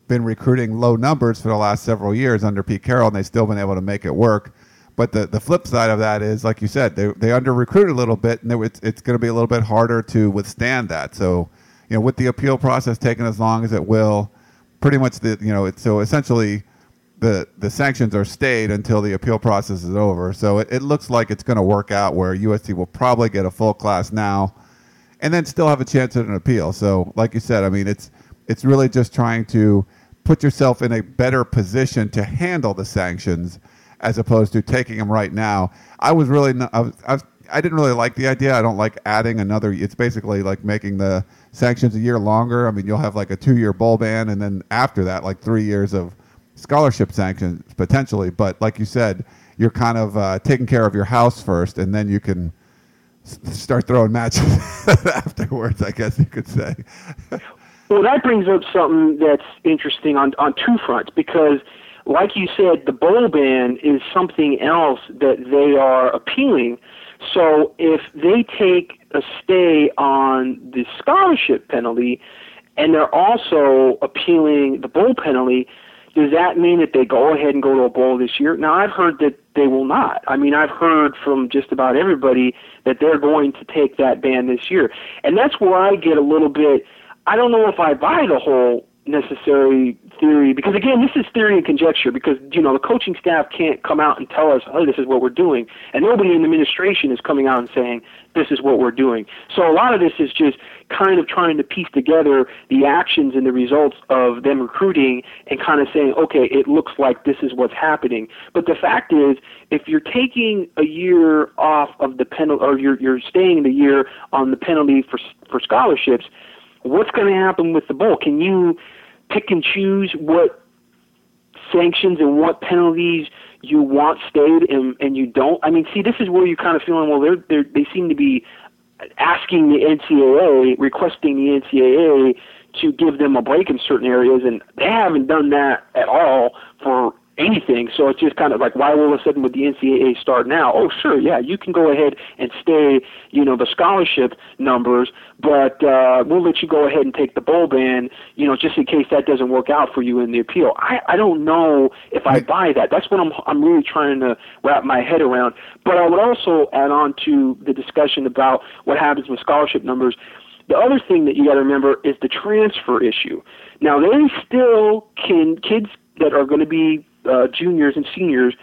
been recruiting low numbers for the last several years under Pete Carroll, and they've still been able to make it work. But the, the flip side of that is, like you said, they, they under recruited a little bit, and it's, it's going to be a little bit harder to withstand that. So, you know, with the appeal process taking as long as it will, pretty much the you know, it's, so essentially the the sanctions are stayed until the appeal process is over. So it, it looks like it's going to work out where USC will probably get a full class now and then still have a chance at an appeal. So, like you said, I mean, it's it's really just trying to put yourself in a better position to handle the sanctions as opposed to taking them right now. I was really I, was, I, was, I didn't really like the idea. I don't like adding another. It's basically like making the sanctions a year longer. I mean, you'll have like a two-year bowl ban, and then after that, like three years of scholarship sanctions potentially. But like you said, you're kind of uh, taking care of your house first, and then you can start throwing matches [laughs] afterwards. I guess you could say.
well, that brings up something that's interesting on on two fronts because, like you said, the bowl ban is something else that they are appealing. So if they take a stay on the scholarship penalty, and they're also appealing the bowl penalty, does that mean that they go ahead and go to a bowl this year? Now I've heard that they will not. I mean, I've heard from just about everybody that they're going to take that ban this year. And that's where I get a little bit I don't know if I buy the whole necessary theory because again this is theory and conjecture because you know the coaching staff can't come out and tell us oh this is what we're doing and nobody in the administration is coming out and saying this is what we're doing. So a lot of this is just kind of trying to piece together the actions and the results of them recruiting and kind of saying okay it looks like this is what's happening. But the fact is if you're taking a year off of the penalty or you're you're staying the year on the penalty for for scholarships what's going to happen with the bowl? Can you pick and choose what sanctions and what penalties you want stayed and, and you don't. I mean, see, this is where you're kind of feeling, well, they're, they're, they seem to be asking the NCAA, requesting the NCAA to give them a break in certain areas, and they haven't done that at all for anything. So it's just kind of like, why all of a sudden would the NCAA start now? Oh, sure, yeah, you can go ahead and stay, you know, the scholarship numbers, but uh, we'll let you go ahead and take the bowl ban, you know, just in case that doesn't work out for you in the appeal. I, I don't know if I buy that. That's what I'm I'm really trying to wrap my head around. But I would also add on to the discussion about what happens with scholarship numbers. The other thing that you got to remember is the transfer issue. Now, they still can kids that are going to be uh, juniors and seniors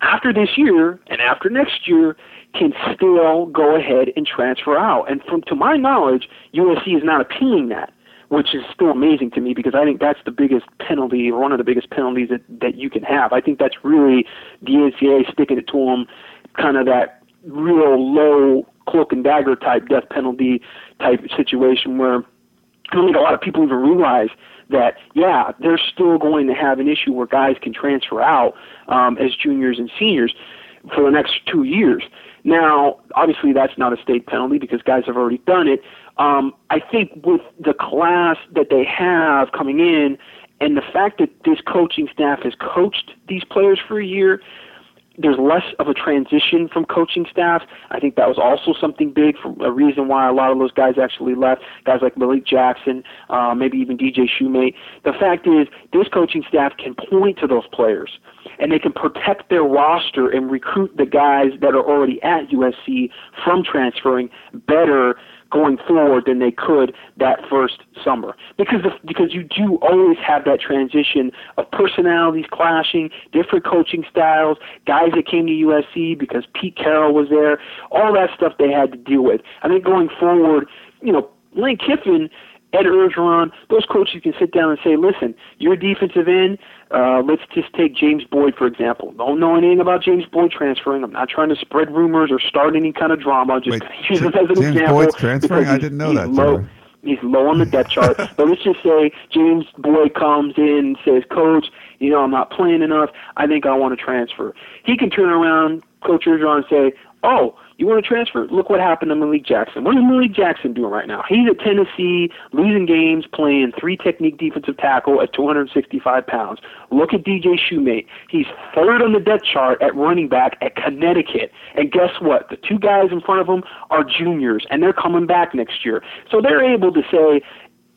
after this year and after next year can still go ahead and transfer out. And from to my knowledge, USC is not appealing that, which is still amazing to me because I think that's the biggest penalty or one of the biggest penalties that that you can have. I think that's really the NCAA sticking it to them, kind of that real low cloak and dagger type death penalty type situation where I don't think a lot of people even realize that yeah, they're still going to have an issue where guys can transfer out um, as juniors and seniors for the next two years. Now, obviously, that's not a state penalty because guys have already done it. Um, I think with the class that they have coming in, and the fact that this coaching staff has coached these players for a year, there's less of a transition from coaching staff. I think that was also something big for a reason why a lot of those guys actually left. Guys like Malik Jackson, uh, maybe even DJ Shumate. The fact is, this coaching staff can point to those players and they can protect their roster and recruit the guys that are already at USC from transferring better going forward than they could that first summer because the, because you do always have that transition of personalities clashing, different coaching styles, guys that came to USC because Pete Carroll was there, all that stuff they had to deal with. I think going forward, you know, Lane Kiffin Ed Orgeron, those coaches can sit down and say, listen, you're a defensive end. Uh, let's just take James Boyd, for example. Don't know anything about James Boyd transferring. I'm not trying to spread rumors or start any kind of drama. Just
Wait, [laughs]
use him as an
James
example.
Boyd's transferring? I didn't know that,
Low, he's low on the depth chart. [laughs] but let's just say James Boyd comes in and says, Coach, you know, I'm not playing enough. I think I want to transfer. He can turn around, Coach Orgeron, and say, oh, you want to transfer? Look what happened to Malik Jackson. What is Malik Jackson doing right now? He's at Tennessee, losing games, playing three technique defensive tackle at 265 pounds. Look at DJ Shumate. He's third on the depth chart at running back at Connecticut. And guess what? The two guys in front of him are juniors, and they're coming back next year. So they're able to say,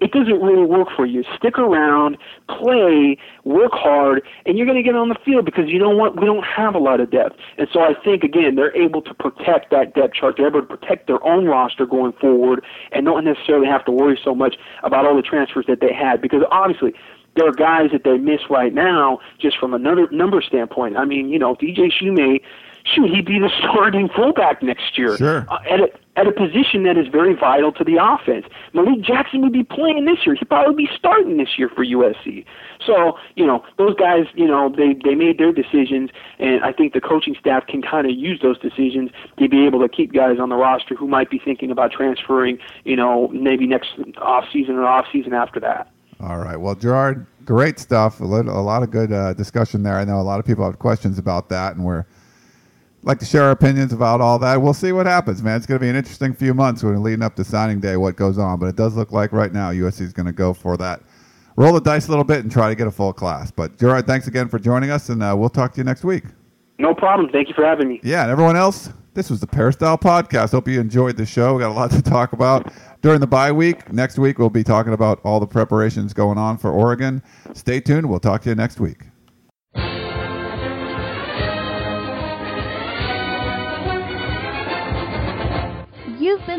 it doesn't really work for you. Stick around, play, work hard, and you're going to get on the field because you know what? We don't have a lot of depth. And so I think, again, they're able to protect that depth chart. They're able to protect their own roster going forward and don't necessarily have to worry so much about all the transfers that they had because obviously there are guys that they miss right now just from another number standpoint. I mean, you know, DJ Shumate, shoot, he'd be the starting fullback next year
Sure.
uh, at a at a position that is very vital to the offense. Malik Jackson would be playing this year. He'd probably be starting this year for USC. So, you know, those guys, you know, they they made their decisions, and I think the coaching staff can kind of use those decisions to be able to keep guys on the roster who might be thinking about transferring, you know, maybe next off season or off season after that.
All right. Well, Gerard, great stuff. A, lot of good uh, discussion there. I know a lot of people have questions about that, and we're like to share our opinions about all that. We'll see what happens, man. It's going to be an interesting few months when leading up to signing day, what goes on. But it does look like right now USC is going to go for that, roll the dice a little bit, and try to get a full class. But Gerard, thanks again for joining us, and uh, we'll talk to you next week.
No problem. Thank you for having me.
Yeah, and everyone else, this was the Peristyle Podcast. Hope you enjoyed the show. We got a lot to talk about during the bye week. Next week, we'll be talking about all the preparations going on for Oregon. Stay tuned. We'll talk to you next week.